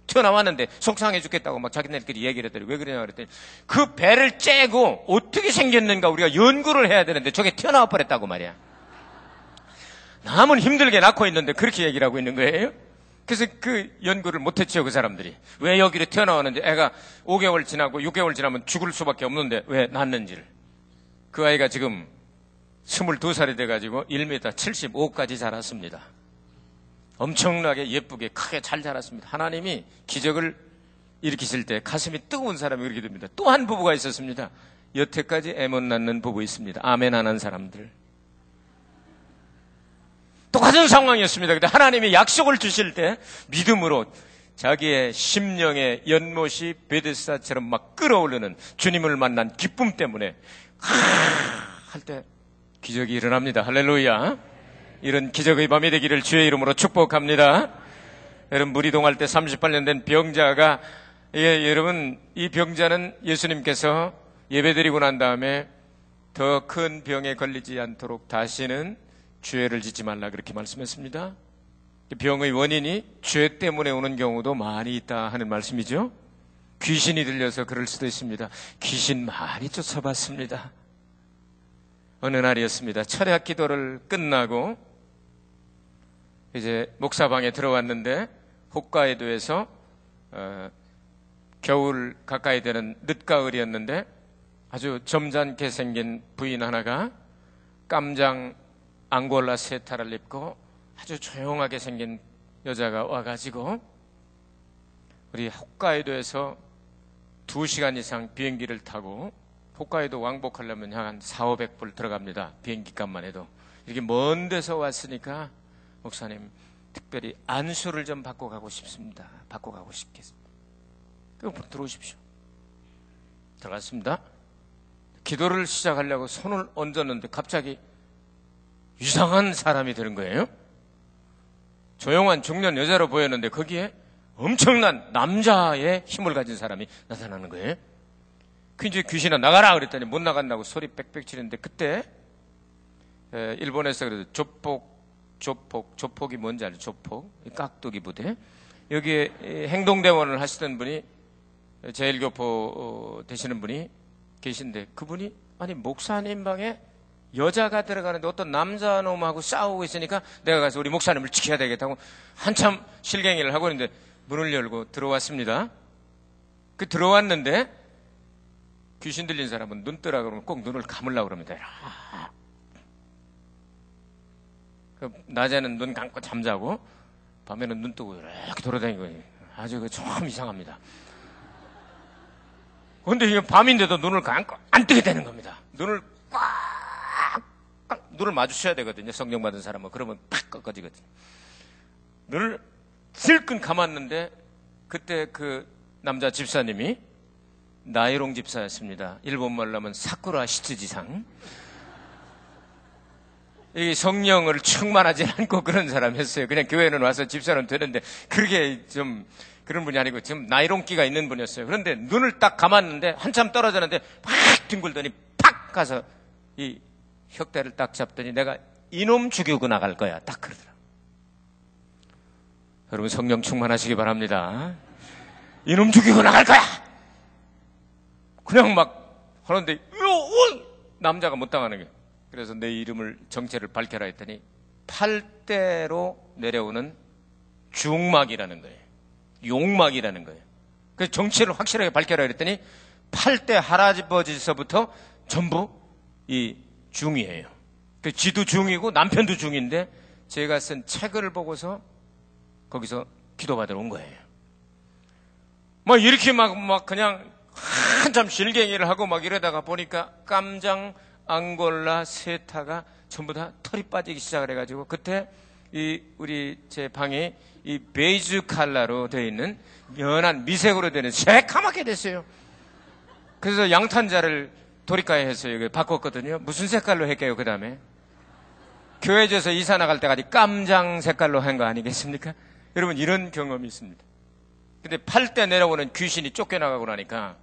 튀어나왔는데 속상해 죽겠다고 막 자기네들끼리 얘기를 했더니 왜 그러냐 그랬더니 그 배를 째고 어떻게 생겼는가 우리가 연구를 해야 되는데 저게 튀어나와 버렸다고 말이야. 남은 힘들게 낳고 있는데 그렇게 얘기를 하고 있는 거예요. 그래서 그 연구를 못했죠, 그 사람들이. 왜 여기로 튀어나왔는지 애가 5개월 지나고 6개월 지나면 죽을 수밖에 없는데 왜 낳는지를. 그 아이가 지금 22살이 돼가지고 1m 75까지 자랐습니다. 엄청나게 예쁘게 크게 잘 자랐습니다. 하나님이 기적을 일으키실 때 가슴이 뜨거운 사람이 그렇게 됩니다. 또 한 부부가 있었습니다. 여태까지 애 못 낳는 부부 있습니다. 아멘 안 한 사람들. 똑같은 상황이었습니다. 근데 하나님이 약속을 주실 때 믿음으로 자기의 심령의 연못이 베데스다처럼 막 끓어오르는 주님을 만난 기쁨 때문에 할 때 기적이 일어납니다. 할렐루야. 이런 기적의 밤이 되기를 주의 이름으로 축복합니다. 여러분 무리동할 때 38년 된 병자가 예, 여러분 이 병자는 예수님께서 예배드리고 난 다음에 더 큰 병에 걸리지 않도록 다시는 죄를 짓지 말라 그렇게 말씀했습니다. 병의 원인이 죄 때문에 오는 경우도 많이 있다 하는 말씀이죠. 귀신이 들려서 그럴 수도 있습니다. 귀신 많이 쫓아봤습니다. 어느 날이었습니다. 철학 기도를 끝나고 이제 목사방에 들어왔는데 홋카이도에서 어, 겨울 가까이 되는 늦가을이었는데 아주 점잖게 생긴 부인 하나가 깜장 앙골라 세타를 입고 아주 조용하게 생긴 여자가 와가지고 우리 홋카이도에서 두 시간 이상 비행기를 타고 홋카이도 왕복하려면 한 4, 500불 들어갑니다. 비행기 값만 해도. 이렇게 먼 데서 왔으니까 목사님 특별히 안수를 좀 받고 가고 싶습니다. 받고 가고 싶겠습니다. 그럼 들어오십시오. 들어갔습니다. 기도를 시작하려고 손을 얹었는데 갑자기 이상한 사람이 되는 거예요. 조용한 중년 여자로 보였는데 거기에 엄청난 남자의 힘을 가진 사람이 나타나는 거예요. 그 이제 귀신아 나가라 그랬더니 못 나간다고 소리 빽빽 치는데 그때 일본에서 그래도 조폭 조폭 조폭이 뭔지 알죠? 조폭 깍두기 부대 여기에 행동대원을 하시던 분이 제일교포 어, 되시는 분이 계신데 그분이 아니 목사님 방에 여자가 들어가는데 어떤 남자 놈하고 싸우고 있으니까 내가 가서 우리 목사님을 지켜야 되겠다고 한참 실갱이를 하고 있는데 문을 열고 들어왔습니다. 그 들어왔는데 귀신 들린 사람은 눈 뜨라 그러면 꼭 눈을 감으려고 그럽니다. 그 낮에는 눈 감고 잠자고 밤에는 눈 뜨고 이렇게 돌아다니고 아주 그 참 이상합니다. 그런데 이게 밤인데도 눈을 감고 안 뜨게 되는 겁니다. 눈을 꽉딱 눈을 마주쳐야 되거든요. 성령 받은 사람은. 그러면 팍 꺾어지거든요. 눈을 슬끈 감았는데 그때 그 남자 집사님이 나이롱 집사였습니다. 일본말로 하면 사쿠라 시츠지상. 이 성령을 충만하지 않고 그런 사람이었어요. 그냥 교회는 와서 집사는 되는데 그렇게 좀 그런 분이 아니고 지금 나이롱기가 있는 분이었어요. 그런데 눈을 딱 감았는데 한참 떨어졌는데 팍 뒹굴더니 팍 가서 이 혁대를 딱 잡더니 내가 이놈 죽이고 나갈 거야. 딱 그러더라. 여러분 성령 충만하시기 바랍니다. 이놈 죽이고 나갈 거야. 그냥 막 하는데 남자가 못 당하는 게. 그래서 내 이름을 정체를 밝혀라 했더니 팔대로 내려오는 중막이라는 거예요. 용막이라는 거예요. 그래서 정체를 확실하게 밝혀라 그랬더니 팔대 할아버지서부터 전부 이 중이에요. 그 지도 중이고 남편도 중인데 제가 쓴 책을 보고서 거기서 기도받으러 온 거예요. 뭐 이렇게 막, 막 그냥 한참 실갱이를 하고 막 이러다가 보니까 깜장, 앙골라, 세타가 전부 다 털이 빠지기 시작을 해가지고 그때 이 우리 제 방에 이 베이즈 칼라로 되어 있는 연한 미색으로 되는 새카맣게 됐어요. 그래서 양탄자를 도리가에 해서 여기 바꿨거든요. 무슨 색깔로 할게요, 그 다음에? 교회에서 이사 나갈 때까지 깜장 색깔로 한 거 아니겠습니까? 여러분, 이런 경험이 있습니다. 근데 팔 때 내려오는 귀신이 쫓겨나가고 나니까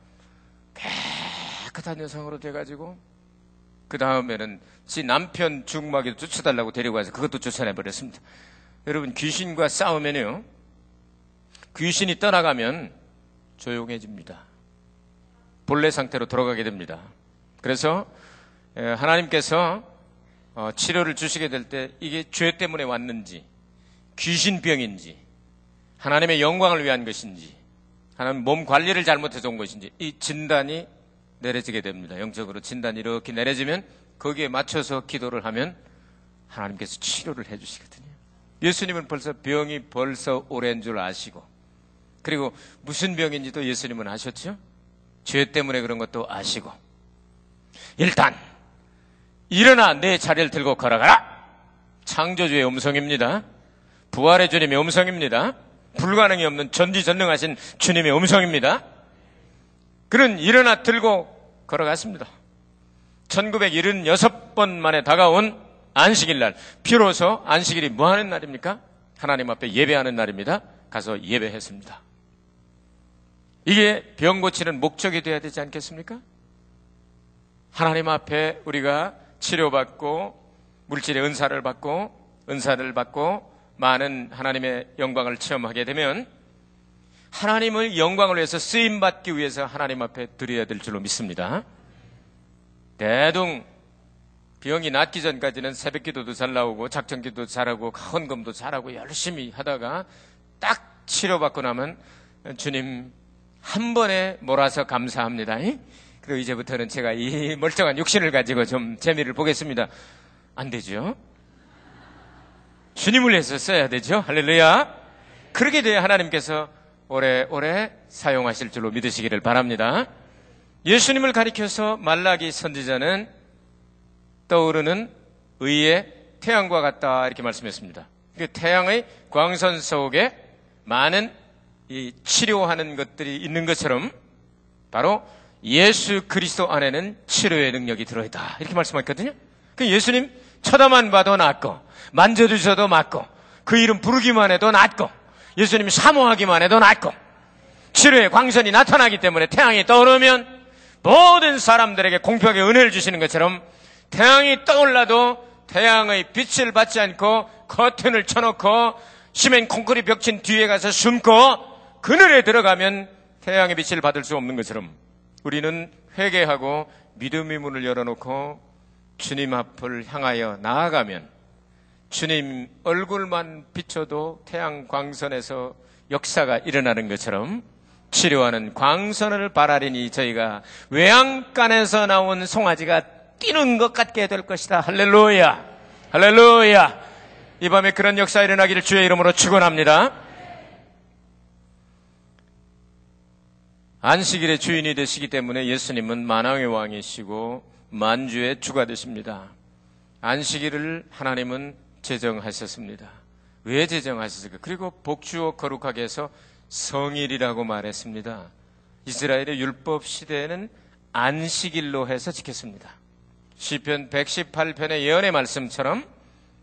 깨끗한 여성으로 돼가지고 그 다음에는 지 남편 중마에도 쫓아달라고 데리고 와서 그것도 쫓아내버렸습니다. 여러분 귀신과 싸우면요 귀신이 떠나가면 조용해집니다. 본래 상태로 돌아가게 됩니다. 그래서 하나님께서 어, 치료를 주시게 될 때 이게 죄 때문에 왔는지 귀신병인지 하나님의 영광을 위한 것인지 하나님 몸 관리를 잘못해서 온 것인지 이 진단이 내려지게 됩니다. 영적으로 진단이 이렇게 내려지면 거기에 맞춰서 기도를 하면 하나님께서 치료를 해주시거든요. 예수님은 벌써 병이 벌써 오랜 줄 아시고 그리고 무슨 병인지도 예수님은 아셨죠? 죄 때문에 그런 것도 아시고 일단 일어나 내 자리를 들고 걸어가라. 창조주의 음성입니다. 부활의 주님의 음성입니다. 불가능이 없는 전지전능하신 주님의 음성입니다. 그는 일어나 들고 걸어갔습니다. 1976번 만에 다가온 안식일 날, 비로소 안식일이 뭐 하는 날입니까? 하나님 앞에 예배하는 날입니다. 가서 예배했습니다. 이게 병 고치는 목적이 되어야 되지 않겠습니까? 하나님 앞에 우리가 치료받고 물질의 은사를 받고 은사를 받고 많은 하나님의 영광을 체험하게 되면 하나님을 영광을 위해서 쓰임 받기 위해서 하나님 앞에 드려야 될 줄로 믿습니다. 대동 병이 낫기 전까지는 새벽 기도도 잘 나오고 작전 기도 잘하고 헌금도 잘하고 열심히 하다가 딱 치료받고 나면 주님 한 번에 몰아서 감사합니다. 그리고 이제부터는 제가 이 멀쩡한 육신을 가지고 좀 재미를 보겠습니다. 안 되죠? 주님을 위해서 써야 되죠? 할렐루야. 그렇게 돼야 하나님께서 오래오래 사용하실 줄로 믿으시기를 바랍니다. 예수님을 가리켜서 말라기 선지자는 떠오르는 의의 태양과 같다 이렇게 말씀했습니다. 그 태양의 광선 속에 많은 이 치료하는 것들이 있는 것처럼 바로 예수 그리스도 안에는 치료의 능력이 들어있다. 이렇게 말씀하셨거든요. 그 예수님 쳐다만 봐도 낫고, 만져주셔도 낫고, 그 이름 부르기만 해도 낫고, 예수님 사모하기만 해도 낫고, 치료의 광선이 나타나기 때문에 태양이 떠오르면 모든 사람들에게 공평하게 은혜를 주시는 것처럼 태양이 떠올라도 태양의 빛을 받지 않고 커튼을 쳐놓고 시멘 콘크리 벽친 뒤에 가서 숨고 그늘에 들어가면 태양의 빛을 받을 수 없는 것처럼 우리는 회개하고 믿음의 문을 열어놓고 주님 앞을 향하여 나아가면 주님 얼굴만 비춰도 태양 광선에서 역사가 일어나는 것처럼 치료하는 광선을 바라리니 저희가 외양간에서 나온 송아지가 뛰는 것 같게 될 것이다. 할렐루야. 할렐루야. 이 밤에 그런 역사 일어나기를 주의 이름으로 축원합니다. 안식일의 주인이 되시기 때문에 예수님은 만왕의 왕이시고 만주의 주가 되십니다. 안식일을 하나님은 제정하셨습니다. 왜 제정하셨을까? 그리고 복주어 거룩하게 해서 성일이라고 말했습니다. 이스라엘의 율법 시대에는 안식일로 해서 지켰습니다. 시편 118편의 예언의 말씀처럼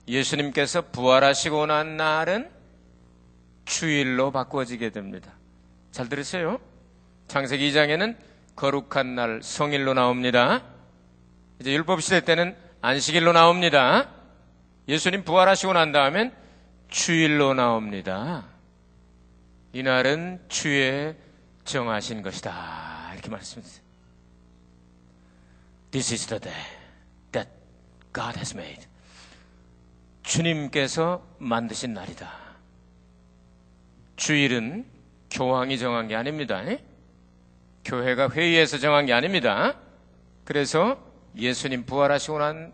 예수님께서 부활하시고 난 날은 주일로 바꿔지게 됩니다. 잘 들으세요? 창세기 2장에는 거룩한 날 성일로 나옵니다. 이제 율법 시대 때는 안식일로 나옵니다. 예수님 부활하시고 난 다음엔 주일로 나옵니다. 이날은 주의 정하신 것이다. 이렇게 말씀했어요. This is the day that God has made. 주님께서 만드신 날이다. 주일은 교황이 정한 게 아닙니다. 교회가 회의에서 정한 게 아닙니다. 그래서 예수님 부활하시고 난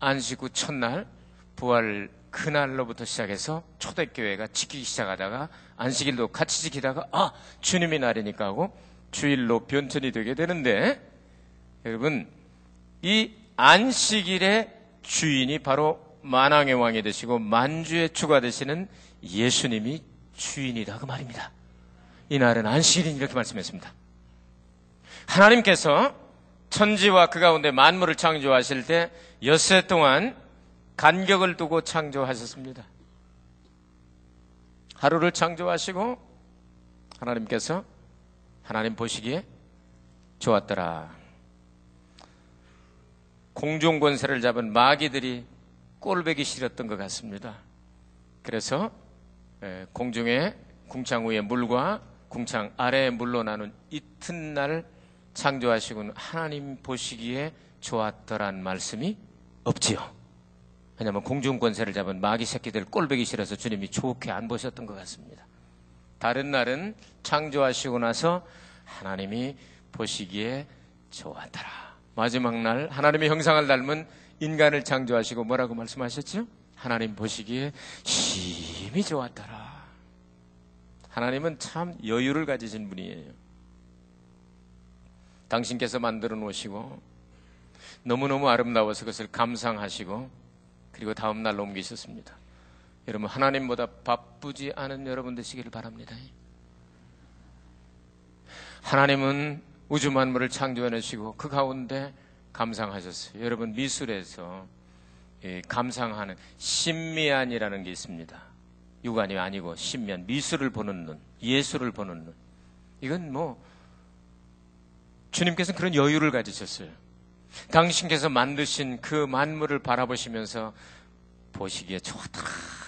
안식 후 첫날 부활 그날로부터 시작해서 초대교회가 지키기 시작하다가 안식일도 같이 지키다가 아 주님의 날이니까 하고 주일로 변천이 되게 되는데 여러분 이 안식일의 주인이 바로 만왕의 왕이 되시고 만주의 주가 되시는 예수님이 주인이다 그 말입니다. 이 날은 안식일인 이렇게 말씀했습니다. 하나님께서 천지와 그 가운데 만물을 창조하실 때 엿새 동안 간격을 두고 창조하셨습니다. 하루를 창조하시고 하나님께서 하나님 보시기에 좋았더라. 공중 권세를 잡은 마귀들이 꼴배기 싫었던 것 같습니다. 그래서 예, 공중에 궁창 위에 물과 궁창 아래에 물로 나눈 이튿날 창조하시고 하나님 보시기에 좋았더란 말씀이 없지요. 왜냐하면 공중 권세를 잡은 마귀 새끼들 꼴배기 싫어서 주님이 좋게 안 보셨던 것 같습니다. 다른 날은 창조하시고 나서 하나님이 보시기에 좋았더라. 마지막 날 하나님의 형상을 닮은 인간을 창조하시고 뭐라고 말씀하셨죠? 하나님 보시기에 힘이 좋았더라. 하나님은 참 여유를 가지신 분이에요. 당신께서 만들어 놓으시고 너무너무 아름다워서 그것을 감상하시고 그리고 다음 날로 옮기셨습니다. 여러분 하나님보다 바쁘지 않은 여러분 되시기를 바랍니다. 하나님은 우주 만물을 창조해 내시고 그 가운데 감상하셨어요. 여러분 미술에서 감상하는 신미안이라는 게 있습니다. 육안이 아니고 신미안, 미술을 보는 눈, 예술을 보는 눈. 이건 뭐 주님께서는 그런 여유를 가지셨어요. 당신께서 만드신 그 만물을 바라보시면서 보시기에 좋다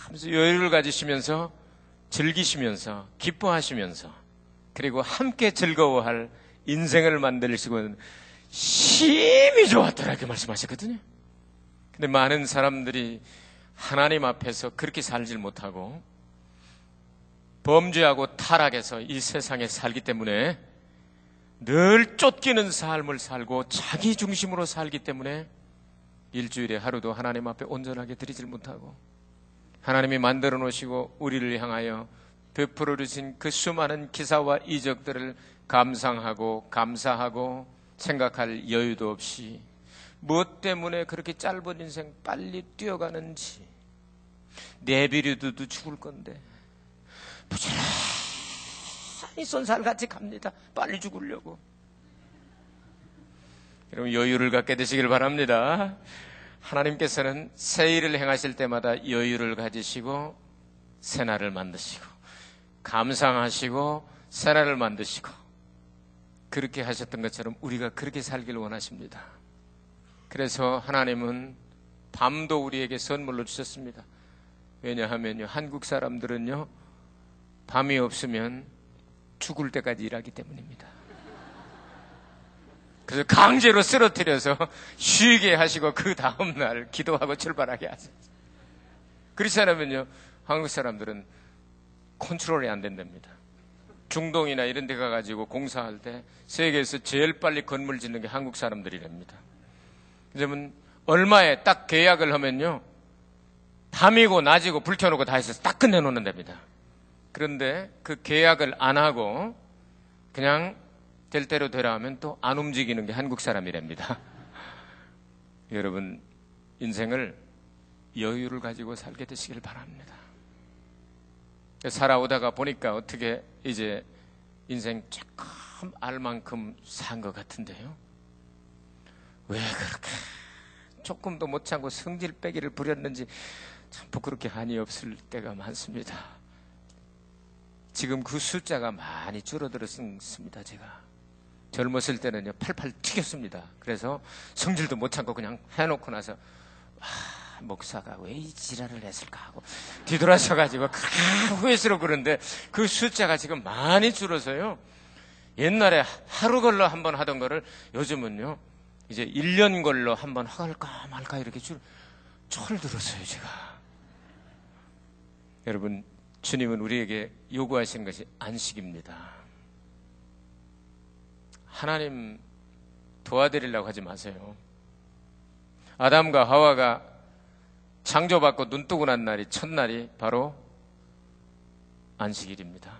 하면서 여유를 가지시면서 즐기시면서 기뻐하시면서 그리고 함께 즐거워할 인생을 만들시고 힘이 좋았더라 이렇게 말씀하셨거든요. 근데 많은 사람들이 하나님 앞에서 그렇게 살질 못하고 범죄하고 타락해서 이 세상에 살기 때문에 늘 쫓기는 삶을 살고 자기 중심으로 살기 때문에 일주일에 하루도 하나님 앞에 온전하게 드리질 못하고 하나님이 만들어 놓으시고 우리를 향하여 베풀어 주신 그 수많은 기사와 이적들을 감상하고 감사하고 생각할 여유도 없이 무엇 때문에 그렇게 짧은 인생 빨리 뛰어가는지 내비려도 죽을 건데 부지런히 손살같이 갑니다. 빨리 죽으려고. 여러분 여유를 갖게 되시길 바랍니다. 하나님께서는 새 일을 행하실 때마다 여유를 가지시고 새날을 만드시고 감상하시고 새날을 만드시고 그렇게 하셨던 것처럼 우리가 그렇게 살길 원하십니다. 그래서 하나님은 밤도 우리에게 선물로 주셨습니다. 왜냐하면요, 한국 사람들은요, 밤이 없으면 죽을 때까지 일하기 때문입니다. 그래서 강제로 쓰러뜨려서 쉬게 하시고 그 다음날 기도하고 출발하게 하세요. 그렇지 않으면요, 한국 사람들은 컨트롤이 안 된답니다. 중동이나 이런 데 가가지고 공사할 때 세계에서 제일 빨리 건물 짓는 게 한국 사람들이랍니다. 그러면 얼마에 딱 계약을 하면요. 밤이고 낮이고 불 켜놓고 다 해서 딱 끝내놓는 답니다. 그런데 그 계약을 안 하고 그냥 될 대로 되라 하면 또 안 움직이는 게 한국 사람이랍니다. <laughs> 여러분, 인생을 여유를 가지고 살게 되시길 바랍니다. 살아오다가 보니까 어떻게 이제 인생 조금 알 만큼 산 것 같은데요. 왜 그렇게 조금도 못 참고 성질 빼기를 부렸는지 참 부끄럽게 한이 없을 때가 많습니다. 지금 그 숫자가 많이 줄어들었습니다, 제가. 젊었을 때는요, 팔팔 튀겼습니다. 그래서 성질도 못 참고 그냥 해놓고 나서, 와, 목사가 왜 이 지랄을 했을까 하고 뒤돌아서가지고 후회스러워 그런데 그 숫자가 지금 많이 줄어서요. 옛날에 하루 걸러 한 번 하던 거를 요즘은요. 이제 1년 걸러 한 번 할까 말까 이렇게 줄, 철 들었어요, 제가. 여러분, 주님은 우리에게 요구하신 것이 안식입니다. 하나님 도와드리려고 하지 마세요. 아담과 하와가 창조받고 눈 뜨고 난 날이 첫날이 바로 안식일입니다.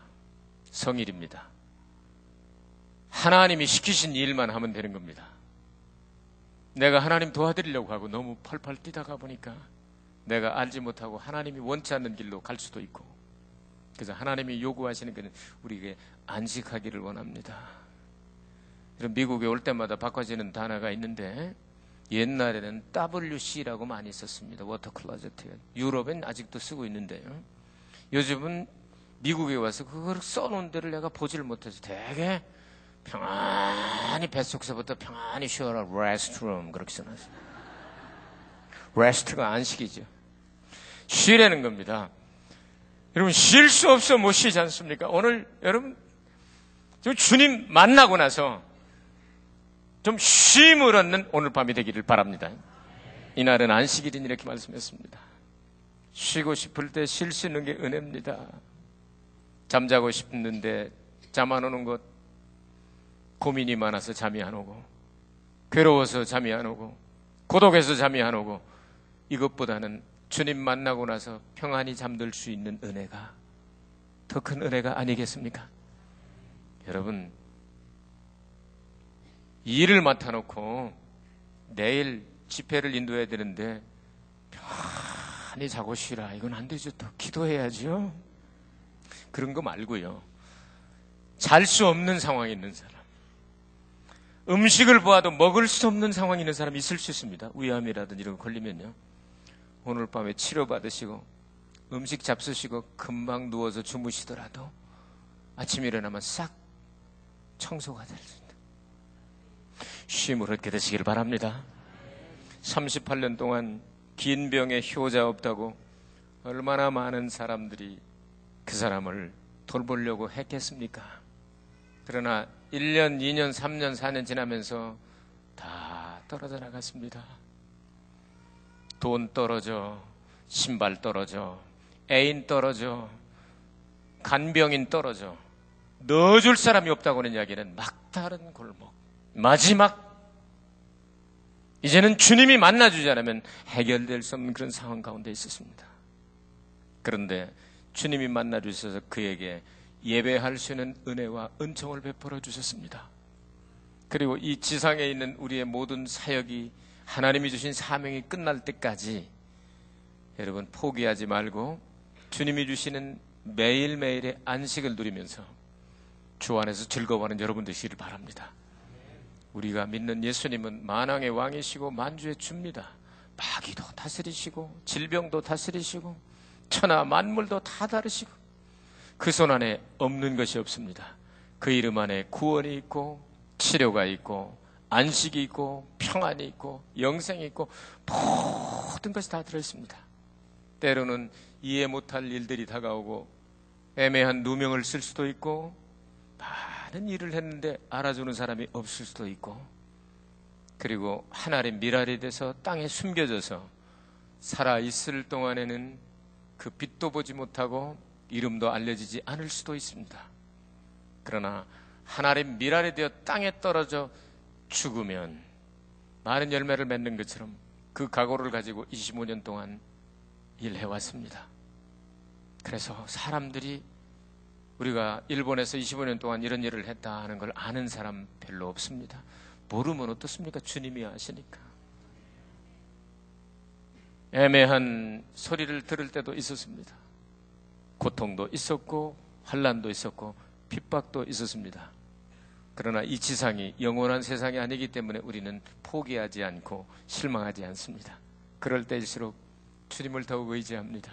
성일입니다. 하나님이 시키신 일만 하면 되는 겁니다. 내가 하나님 도와드리려고 하고 너무 펄펄 뛰다가 보니까 내가 알지 못하고 하나님이 원치 않는 길로 갈 수도 있고 그래서 하나님이 요구하시는 것은 우리에게 안식하기를 원합니다. 미국에 올 때마다 바꿔지는 단어가 있는데 옛날에는 WC라고 많이 썼습니다. water closet. 유럽엔 아직도 쓰고 있는데요. 요즘은 미국에 와서 그걸 써놓은 데를 내가 보지를 못해서 되게 평안히 뱃속서부터 평안히 쉬어라 restroom 그렇게 써놨어요. rest가 <laughs> 안식이죠. 쉬라는 겁니다. 여러분 쉴 수 없어 못 쉬지 않습니까? 오늘 여러분 좀 주님 만나고 나서 좀 쉼을 얻는 오늘 밤이 되기를 바랍니다. 이날은 안식일인 이렇게 말씀했습니다. 쉬고 싶을 때 쉴 수 있는 게 은혜입니다. 잠자고 싶는데 잠 안 오는 것, 고민이 많아서 잠이 안 오고, 괴로워서 잠이 안 오고, 고독해서 잠이 안 오고, 이것보다는 주님 만나고 나서 평안히 잠들 수 있는 은혜가 더 큰 은혜가 아니겠습니까? 여러분, 일을 맡아놓고 내일 집회를 인도해야 되는데 편히 자고 쉬라. 이건 안 되죠. 또 기도해야죠. 그런 거 말고요. 잘 수 없는 상황에 있는 사람. 음식을 보아도 먹을 수 없는 상황에 있는 사람이 있을 수 있습니다. 위암이라든지 이런 거 걸리면요. 오늘 밤에 치료받으시고 음식 잡수시고 금방 누워서 주무시더라도 아침 일어나면 싹 청소가 될 수 있다. 쉼을 얻게 되시길 바랍니다. 38년 동안 긴 병에 효자 없다고 얼마나 많은 사람들이 그 사람을 돌보려고 했겠습니까? 그러나 1년, 2년, 3년, 4년 지나면서 다 떨어져 나갔습니다. 돈 떨어져, 신발 떨어져, 애인 떨어져, 간병인 떨어져, 넣어줄 사람이 없다고는 이야기는 막다른 골목. 마지막 이제는 주님이 만나주지 않으면 해결될 수 없는 그런 상황 가운데 있었습니다. 그런데 주님이 만나주셔서 그에게 예배할 수 있는 은혜와 은총을 베풀어 주셨습니다. 그리고 이 지상에 있는 우리의 모든 사역이 하나님이 주신 사명이 끝날 때까지 여러분 포기하지 말고 주님이 주시는 매일매일의 안식을 누리면서 주 안에서 즐거워하는 여러분 되시기를 바랍니다. 우리가 믿는 예수님은 만왕의 왕이시고 만주의 주입니다. 마귀도 다스리시고 질병도 다스리시고 천하 만물도 다 다르시고 그 손 안에 없는 것이 없습니다. 그 이름 안에 구원이 있고 치료가 있고 안식이 있고 평안이 있고 영생이 있고 모든 것이 다 들어있습니다. 때로는 이해 못할 일들이 다가오고 애매한 누명을 쓸 수도 있고 많은 일을 했는데 알아주는 사람이 없을 수도 있고 그리고 하나의 미랄이 돼서 땅에 숨겨져서 살아 있을 동안에는 그 빛도 보지 못하고 이름도 알려지지 않을 수도 있습니다. 그러나 하나의 미랄이 되어 땅에 떨어져 죽으면 많은 열매를 맺는 것처럼 그 각오를 가지고 25년 동안 일해왔습니다. 그래서 사람들이 우리가 일본에서 25년 동안 이런 일을 했다 하는 걸 아는 사람 별로 없습니다. 모르면 어떻습니까? 주님이 아시니까. 애매한 소리를 들을 때도 있었습니다. 고통도 있었고 환란도 있었고 핍박도 있었습니다. 그러나 이 지상이 영원한 세상이 아니기 때문에 우리는 포기하지 않고 실망하지 않습니다. 그럴 때일수록 주님을 더욱 의지합니다.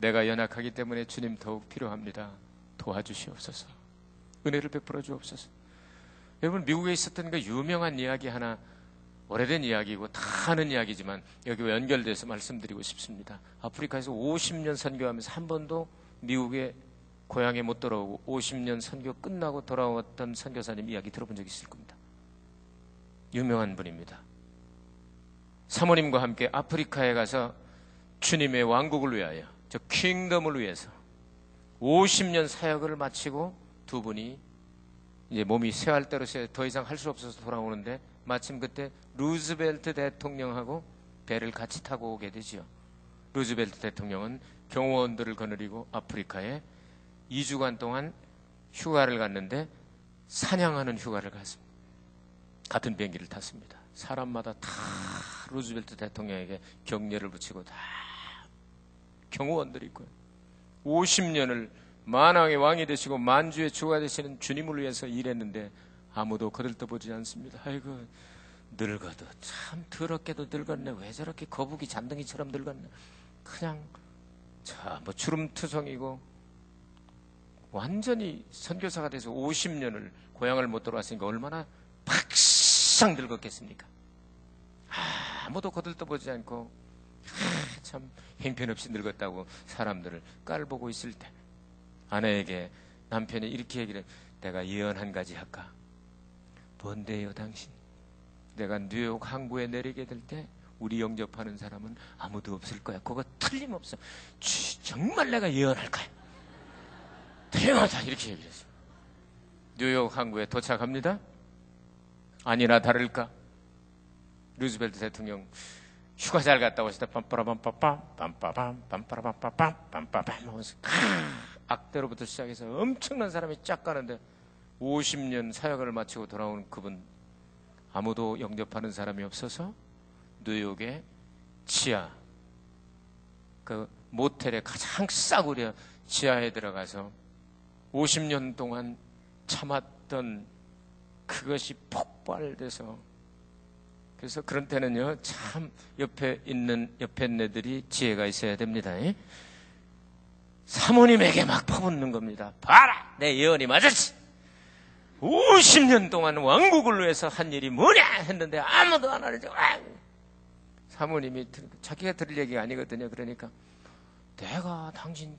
내가 연약하기 때문에 주님 더욱 필요합니다. 도와주시옵소서. 은혜를 베풀어 주옵소서. 여러분 미국에 있었던 그 유명한 이야기 하나 오래된 이야기고 다 아는 이야기지만 여기 연결돼서 말씀드리고 싶습니다. 아프리카에서 50년 선교하면서 한 번도 미국에 고향에 못 돌아오고 50년 선교 끝나고 돌아왔던 선교사님 이야기 들어본 적 있을 겁니다. 유명한 분입니다. 사모님과 함께 아프리카에 가서 주님의 왕국을 위하여 저 킹덤을 위해서 50년 사역을 마치고 두 분이 이제 몸이 쇠할 대로 더 이상 할 수 없어서 돌아오는데 마침 그때 루즈벨트 대통령하고 배를 같이 타고 오게 되지요. 루즈벨트 대통령은 경호원들을 거느리고 아프리카에 2주간 동안 휴가를 갔는데 사냥하는 휴가를 갔습니다. 같은 비행기를 탔습니다. 사람마다 다 루즈벨트 대통령에게 격려를 붙이고 다 경호원들이 있고요. 50년을 만왕의 왕이 되시고 만주의 주가 되시는 주님을 위해서 일했는데 아무도 그들 떠보지 않습니다. 아이고 늙어도 참 더럽게도 늙었네. 왜 저렇게 거북이 잔등이처럼 늙었네. 그냥 자뭐 주름투성이고 완전히 선교사가 돼서 50년을 고향을 못 돌아왔으니까 얼마나 박상 늙었겠습니까? 아무도 거들떠보지 않고 아, 참 행편없이 늙었다고 사람들을 깔보고 있을 때 아내에게 남편이 이렇게 얘기를 해. 내가 예언 한 가지 할까? 뭔데요 당신? 내가 뉴욕 항구에 내리게 될 때 우리 영접하는 사람은 아무도 없을 거야. 그거 틀림없어. 주, 정말 내가 예언할 거야. 틀림없다. 이렇게 얘기했어요. 뉴욕 항구에 도착합니다. 아니나 다를까? 루즈벨트 대통령 휴가 잘 갔다 오시다 빰빠라빰빠빰 빰빠밤 빰빠라빰빠빰 빰빠밤 하면서 악대로부터 시작해서 엄청난 사람이 쫙 가는데 50년 사역을 마치고 돌아오는 그분 아무도 영접하는 사람이 없어서 뉴욕의 지하 그 모텔의 가장 싸구려 지하에 들어가서 50년 동안 참았던 그것이 폭발돼서 그래서 그런 때는요 참 옆에 있는 옆에 애들이 지혜가 있어야 됩니다. 사모님에게 막 퍼붓는 겁니다. 봐라 내 예언이 맞았지. 50년 동안 왕국을 위해서 한 일이 뭐냐 했는데 아무도 안 알아줘. 사모님이 자기가 들을 얘기가 아니거든요. 그러니까 내가 당신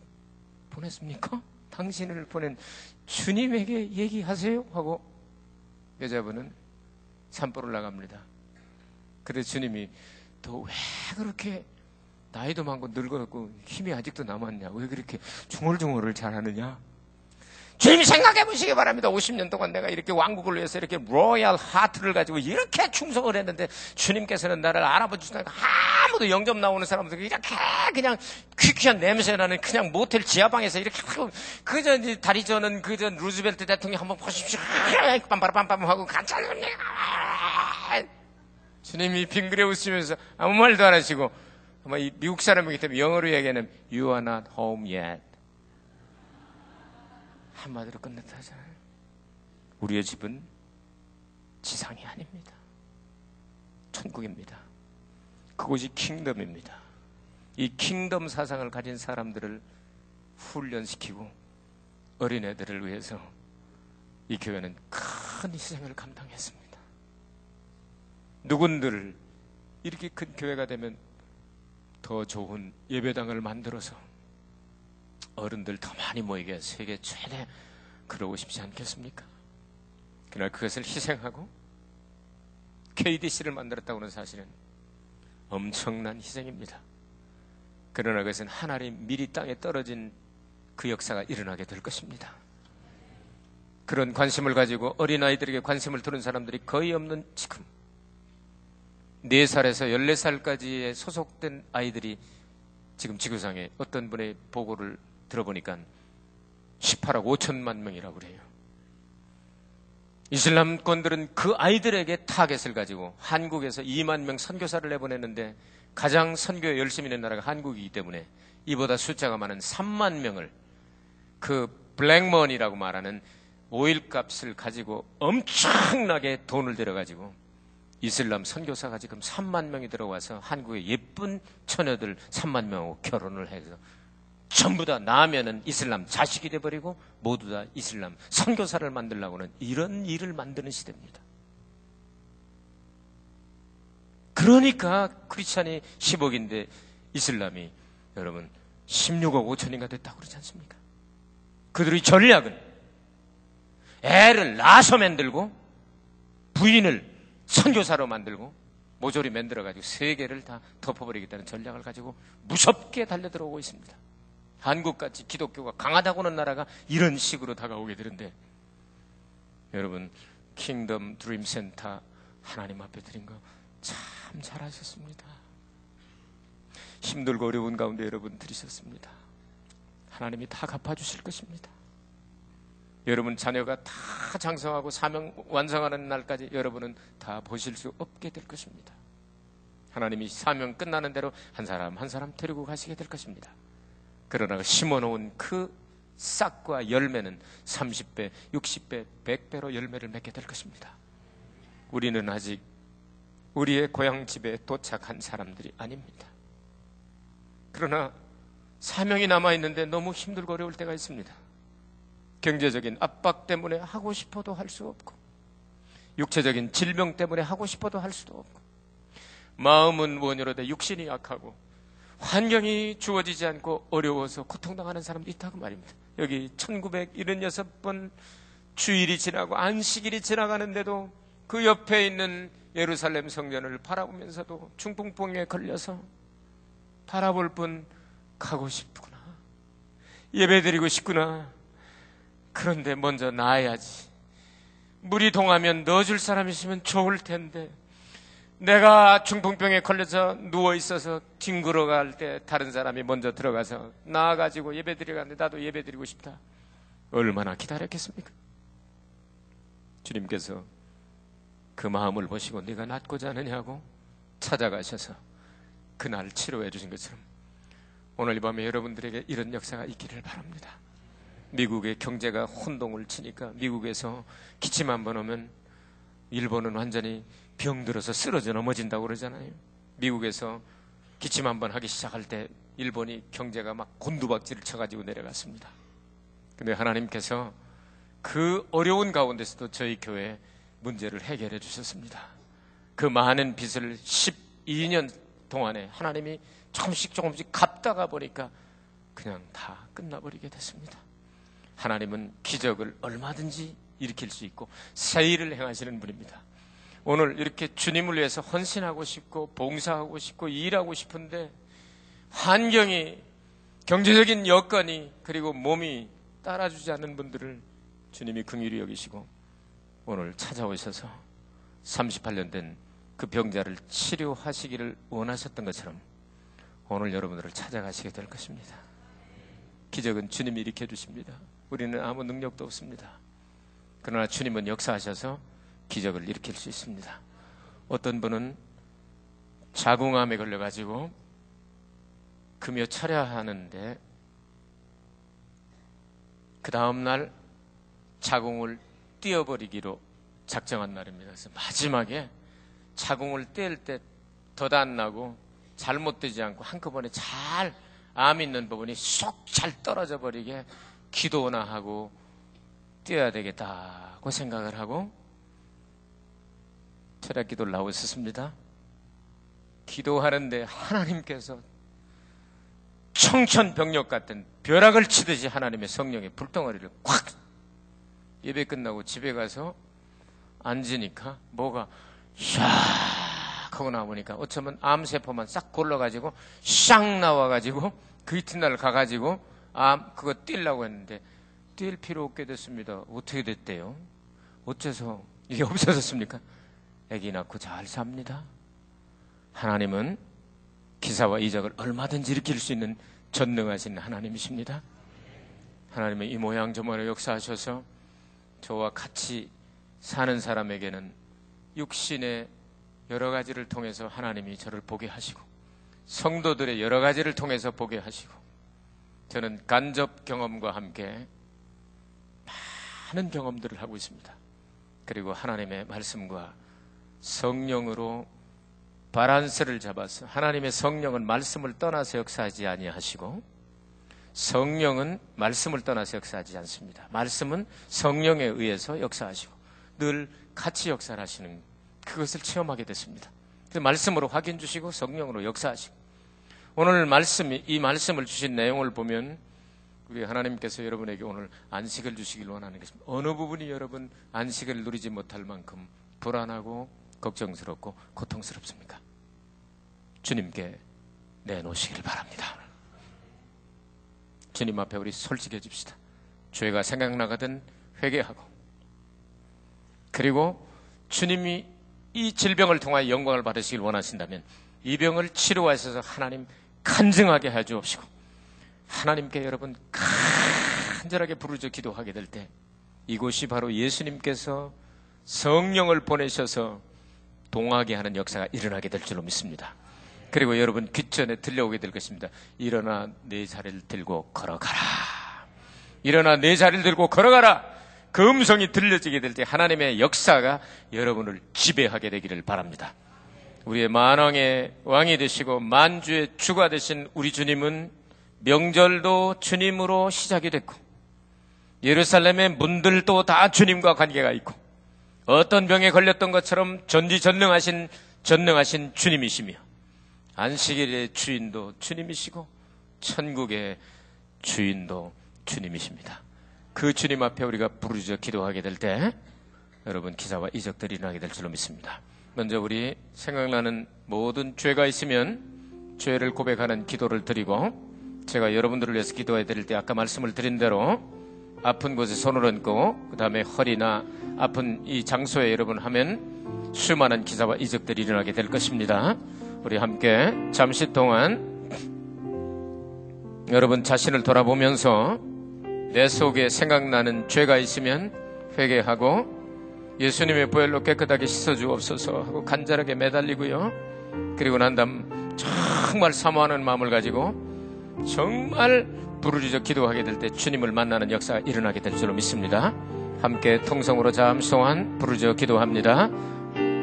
보냈습니까? 당신을 보낸 주님에게 얘기하세요 하고 여자분은 산보를 나갑니다. 그래 주님이 너 왜 그렇게 나이도 많고 늙어갖고 힘이 아직도 남았냐? 왜 그렇게 중얼중얼을 잘하느냐? 주님 생각해 보시기 바랍니다. 50년 동안 내가 이렇게 왕국을 위해서 이렇게 로얄 하트를 가지고 이렇게 충성을 했는데 주님께서는 나를 주시니까 아무도 영접 나오는 사람들 이렇게 그냥 퀴퀴한 냄새 나는 그냥 모텔 지하방에서 이렇게 그저 다리 저는 그저 루즈벨트 대통령 한번 보십시오. <laughs> 빰빠라빰빰 하고 간단합니다. 주님이 빙그레 웃으면서 아무 말도 안 하시고 아마 이 미국 사람이기 때문에 영어로 얘기하는 You are not home yet. 한마디로 끝냈다 하잖아요. 우리의 집은 지상이 아닙니다. 천국입니다. 그곳이 킹덤입니다. 이 킹덤 사상을 가진 사람들을 훈련시키고 어린애들을 위해서 이 교회는 큰 희생을 감당했습니다. 누군들 이렇게 큰 교회가 되면 더 좋은 예배당을 만들어서 어른들 더 많이 모이게 세계 최대 그러고 싶지 않겠습니까? 그날 그것을 희생하고 KDC를 만들었다고 하는 사실은 엄청난 희생입니다. 그러나 그것은 하나님 미리 땅에 떨어진 그 역사가 일어나게 될 것입니다. 그런 관심을 가지고 어린아이들에게 관심을 두는 사람들이 거의 없는 지금 4살에서 14살까지의 소속된 아이들이 지금 지구상에 어떤 분의 보고를 들어보니까 18억 5천만 명이라고 그래요. 이슬람권들은 그 아이들에게 타겟을 가지고 한국에서 2만 명 선교사를 내보냈는데 가장 선교에 열심히 낸 나라가 한국이기 때문에 이보다 숫자가 많은 3만 명을 그 black money라고 말하는 오일 값을 가지고 엄청나게 돈을 들여가지고 이슬람 선교사가 지금 3만 명이 들어와서 한국의 예쁜 처녀들 3만 명하고 결혼을 해서 전부 다 나면은 이슬람 자식이 돼버리고 모두 다 이슬람 선교사를 만들려고는 이런 일을 만드는 시대입니다. 그러니까 크리스찬이 10억인데 이슬람이 여러분 16억 5천인가 됐다고 그러지 않습니까? 그들의 전략은 애를 낳아서 만들고 부인을 선교사로 만들고 모조리 만들어가지고 세계를 다 덮어버리겠다는 전략을 가지고 무섭게 달려들어오고 있습니다. 한국같이 기독교가 강하다고는 나라가 이런 식으로 다가오게 되는데 여러분 킹덤 드림 센터 하나님 앞에 드린 거 참 잘하셨습니다. 힘들고 어려운 가운데 여러분 들으셨습니다. 하나님이 다 갚아주실 것입니다. 여러분 자녀가 다 장성하고 사명 완성하는 날까지 여러분은 다 보실 수 없게 될 것입니다. 하나님이 사명 끝나는 대로 한 사람 한 사람 데리고 가시게 될 것입니다. 그러나 심어놓은 그 싹과 열매는 30배, 60배, 100배로 열매를 맺게 될 것입니다. 우리는 아직 우리의 고향 집에 도착한 사람들이 아닙니다. 그러나 사명이 남아있는데 너무 힘들고 어려울 때가 있습니다. 경제적인 압박 때문에 하고 싶어도 할 수 없고 육체적인 질병 때문에 하고 싶어도 할 수도 없고 마음은 원효로 돼 육신이 약하고 환경이 주어지지 않고 어려워서 고통당하는 사람도 있다고 말입니다. 여기 1976번 주일이 지나고 안식일이 지나가는데도 그 옆에 있는 예루살렘 성전을 바라보면서도 중풍병에 걸려서 바라볼 뿐 가고 싶구나. 예배드리고 싶구나. 그런데 먼저 나아야지. 물이 동하면 넣어줄 사람 있으면 좋을 텐데. 내가 중풍병에 걸려서 누워 있어서 뒹굴어 갈 때 다른 사람이 먼저 들어가서 나아가지고 예배 드리러 갔는데 나도 예배 드리고 싶다. 얼마나 기다렸겠습니까? 주님께서 그 마음을 보시고 네가 낫고자 하느냐고 찾아가셔서 그날 치료해 주신 것처럼 오늘 이 밤에 여러분들에게 이런 역사가 있기를 바랍니다. 미국의 경제가 혼동을 치니까 미국에서 기침 한 번 오면 일본은 완전히 병들어서 쓰러져 넘어진다고 그러잖아요. 미국에서 기침 한번 하기 시작할 때 일본이 경제가 막 곤두박질을 쳐가지고 내려갔습니다. 근데 하나님께서 그 어려운 가운데서도 저희 교회 문제를 해결해 주셨습니다. 그 많은 빚을 12년 동안에 하나님이 조금씩 조금씩 갚다가 보니까 그냥 다 끝나버리게 됐습니다. 하나님은 기적을 얼마든지 일으킬 수 있고 새 일을 행하시는 분입니다. 오늘 이렇게 주님을 위해서 헌신하고 싶고 봉사하고 싶고 일하고 싶은데 환경이 경제적인 여건이 그리고 몸이 따라주지 않는 분들을 주님이 긍휼히 여기시고 오늘 찾아오셔서 38년 된 그 병자를 치료하시기를 원하셨던 것처럼 오늘 여러분들을 찾아가시게 될 것입니다. 기적은 주님이 일으켜 주십니다. 우리는 아무 능력도 없습니다. 그러나 주님은 역사하셔서 기적을 일으킬 수 있습니다. 어떤 분은 자궁암에 걸려가지고 금요 철야하는데 그 다음날 자궁을 띄어버리기로 작정한 날입니다. 그래서 마지막에 자궁을 뗄때덧안 나고 잘못되지 않고 한꺼번에 잘 암 있는 부분이 쏙 잘 떨어져 버리게 기도나 하고 뛰어야 되겠다고 생각을 하고 철학 기도를 나오고 있었습니다. 기도하는데 하나님께서 청천벽력 같은 벼락을 치듯이 하나님의 성령의 불덩어리를 콱 예배 끝나고 집에 가서 앉으니까 뭐가 샥 하고 나오니까 어쩌면 암세포만 싹 골라가지고 샥 나와가지고 그 이튿날 가가지고 암 그거 뛸라고 했는데 뛸 필요 없게 됐습니다. 어떻게 됐대요? 어째서 이게 없어졌습니까? 아기 낳고 잘 삽니다. 하나님은 기사와 이적을 얼마든지 일으킬 수 있는 전능하신 하나님이십니다. 하나님은 이 모양 저 모양 역사하셔서 저와 같이 사는 사람에게는 육신의 여러 가지를 통해서 하나님이 저를 보게 하시고 성도들의 여러 가지를 통해서 보게 하시고 저는 간접 경험과 함께 많은 경험들을 하고 있습니다. 그리고 하나님의 말씀과 성령으로 바란스를 잡아서 하나님의 성령은 말씀을 떠나서 역사하지 아니하시고 성령은 말씀을 떠나서 역사하지 않습니다. 말씀은 성령에 의해서 역사하시고 늘 같이 역사를 하시는 그것을 체험하게 됐습니다. 그래서 말씀으로 확인 주시고 성령으로 역사하시고 오늘 말씀이 이 말씀을 주신 내용을 보면 우리 하나님께서 여러분에게 오늘 안식을 주시길 원하는 것입니다. 어느 부분이 여러분 안식을 누리지 못할 만큼 불안하고 걱정스럽고 고통스럽습니까? 주님께 내놓으시길 바랍니다. 주님 앞에 우리 솔직해집시다. 죄가 생각나거든 회개하고 그리고 주님이 이 질병을 통하여 영광을 받으시길 원하신다면 이 병을 치료하셔서 하나님 간증하게 해 주옵시고 하나님께 여러분 간절하게 부르짖어 기도하게 될 때 이곳이 바로 예수님께서 성령을 보내셔서 동하게 하는 역사가 일어나게 될 줄로 믿습니다. 그리고 여러분 귀전에 들려오게 될 것입니다. 일어나 내 자리를 들고 걸어가라. 일어나 내 자리를 들고 걸어가라. 그 음성이 들려지게 될 때 하나님의 역사가 여러분을 지배하게 되기를 바랍니다. 우리의 만왕의 왕이 되시고 만주의 주가 되신 우리 주님은 명절도 주님으로 시작이 됐고 예루살렘의 문들도 다 주님과 관계가 있고 어떤 병에 걸렸던 것처럼 전지전능하신 전능하신 주님이시며 안식일의 주인도 주님이시고 천국의 주인도 주님이십니다. 그 주님 앞에 우리가 부르짖어 기도하게 될 때 여러분 기사와 이적들이 일어나게 될 줄로 믿습니다. 먼저 우리 생각나는 모든 죄가 있으면 죄를 고백하는 기도를 드리고 제가 여러분들을 위해서 기도해 드릴 때 아까 말씀을 드린 대로 아픈 곳에 손을 얹고 그 다음에 허리나 아픈 이 장소에 여러분 하면 수많은 기사와 이적들이 일어나게 될 것입니다. 우리 함께 잠시 동안 여러분 자신을 돌아보면서 내 속에 생각나는 죄가 있으면 회개하고 예수님의 보혈로 깨끗하게 씻어주옵소서 하고 간절하게 매달리고요. 그리고 난 다음 정말 사모하는 마음을 가지고 정말 부르짖어 기도하게 될 때 주님을 만나는 역사가 일어나게 될 줄로 믿습니다. 함께 통성으로 동안 부르짖어 기도합니다.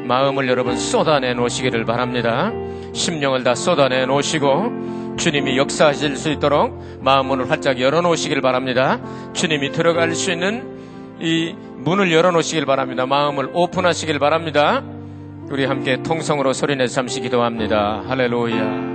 마음을 여러분 쏟아내 놓으시기를 바랍니다. 심령을 다 쏟아내 놓으시고 주님이 역사하실 수 있도록 마음문을 활짝 열어 놓으시길 바랍니다. 주님이 들어갈 수 있는 이 문을 열어 놓으시길 바랍니다. 마음을 오픈하시길 바랍니다. 우리 함께 통성으로 소리내서 잠시 기도합니다. 할렐루야.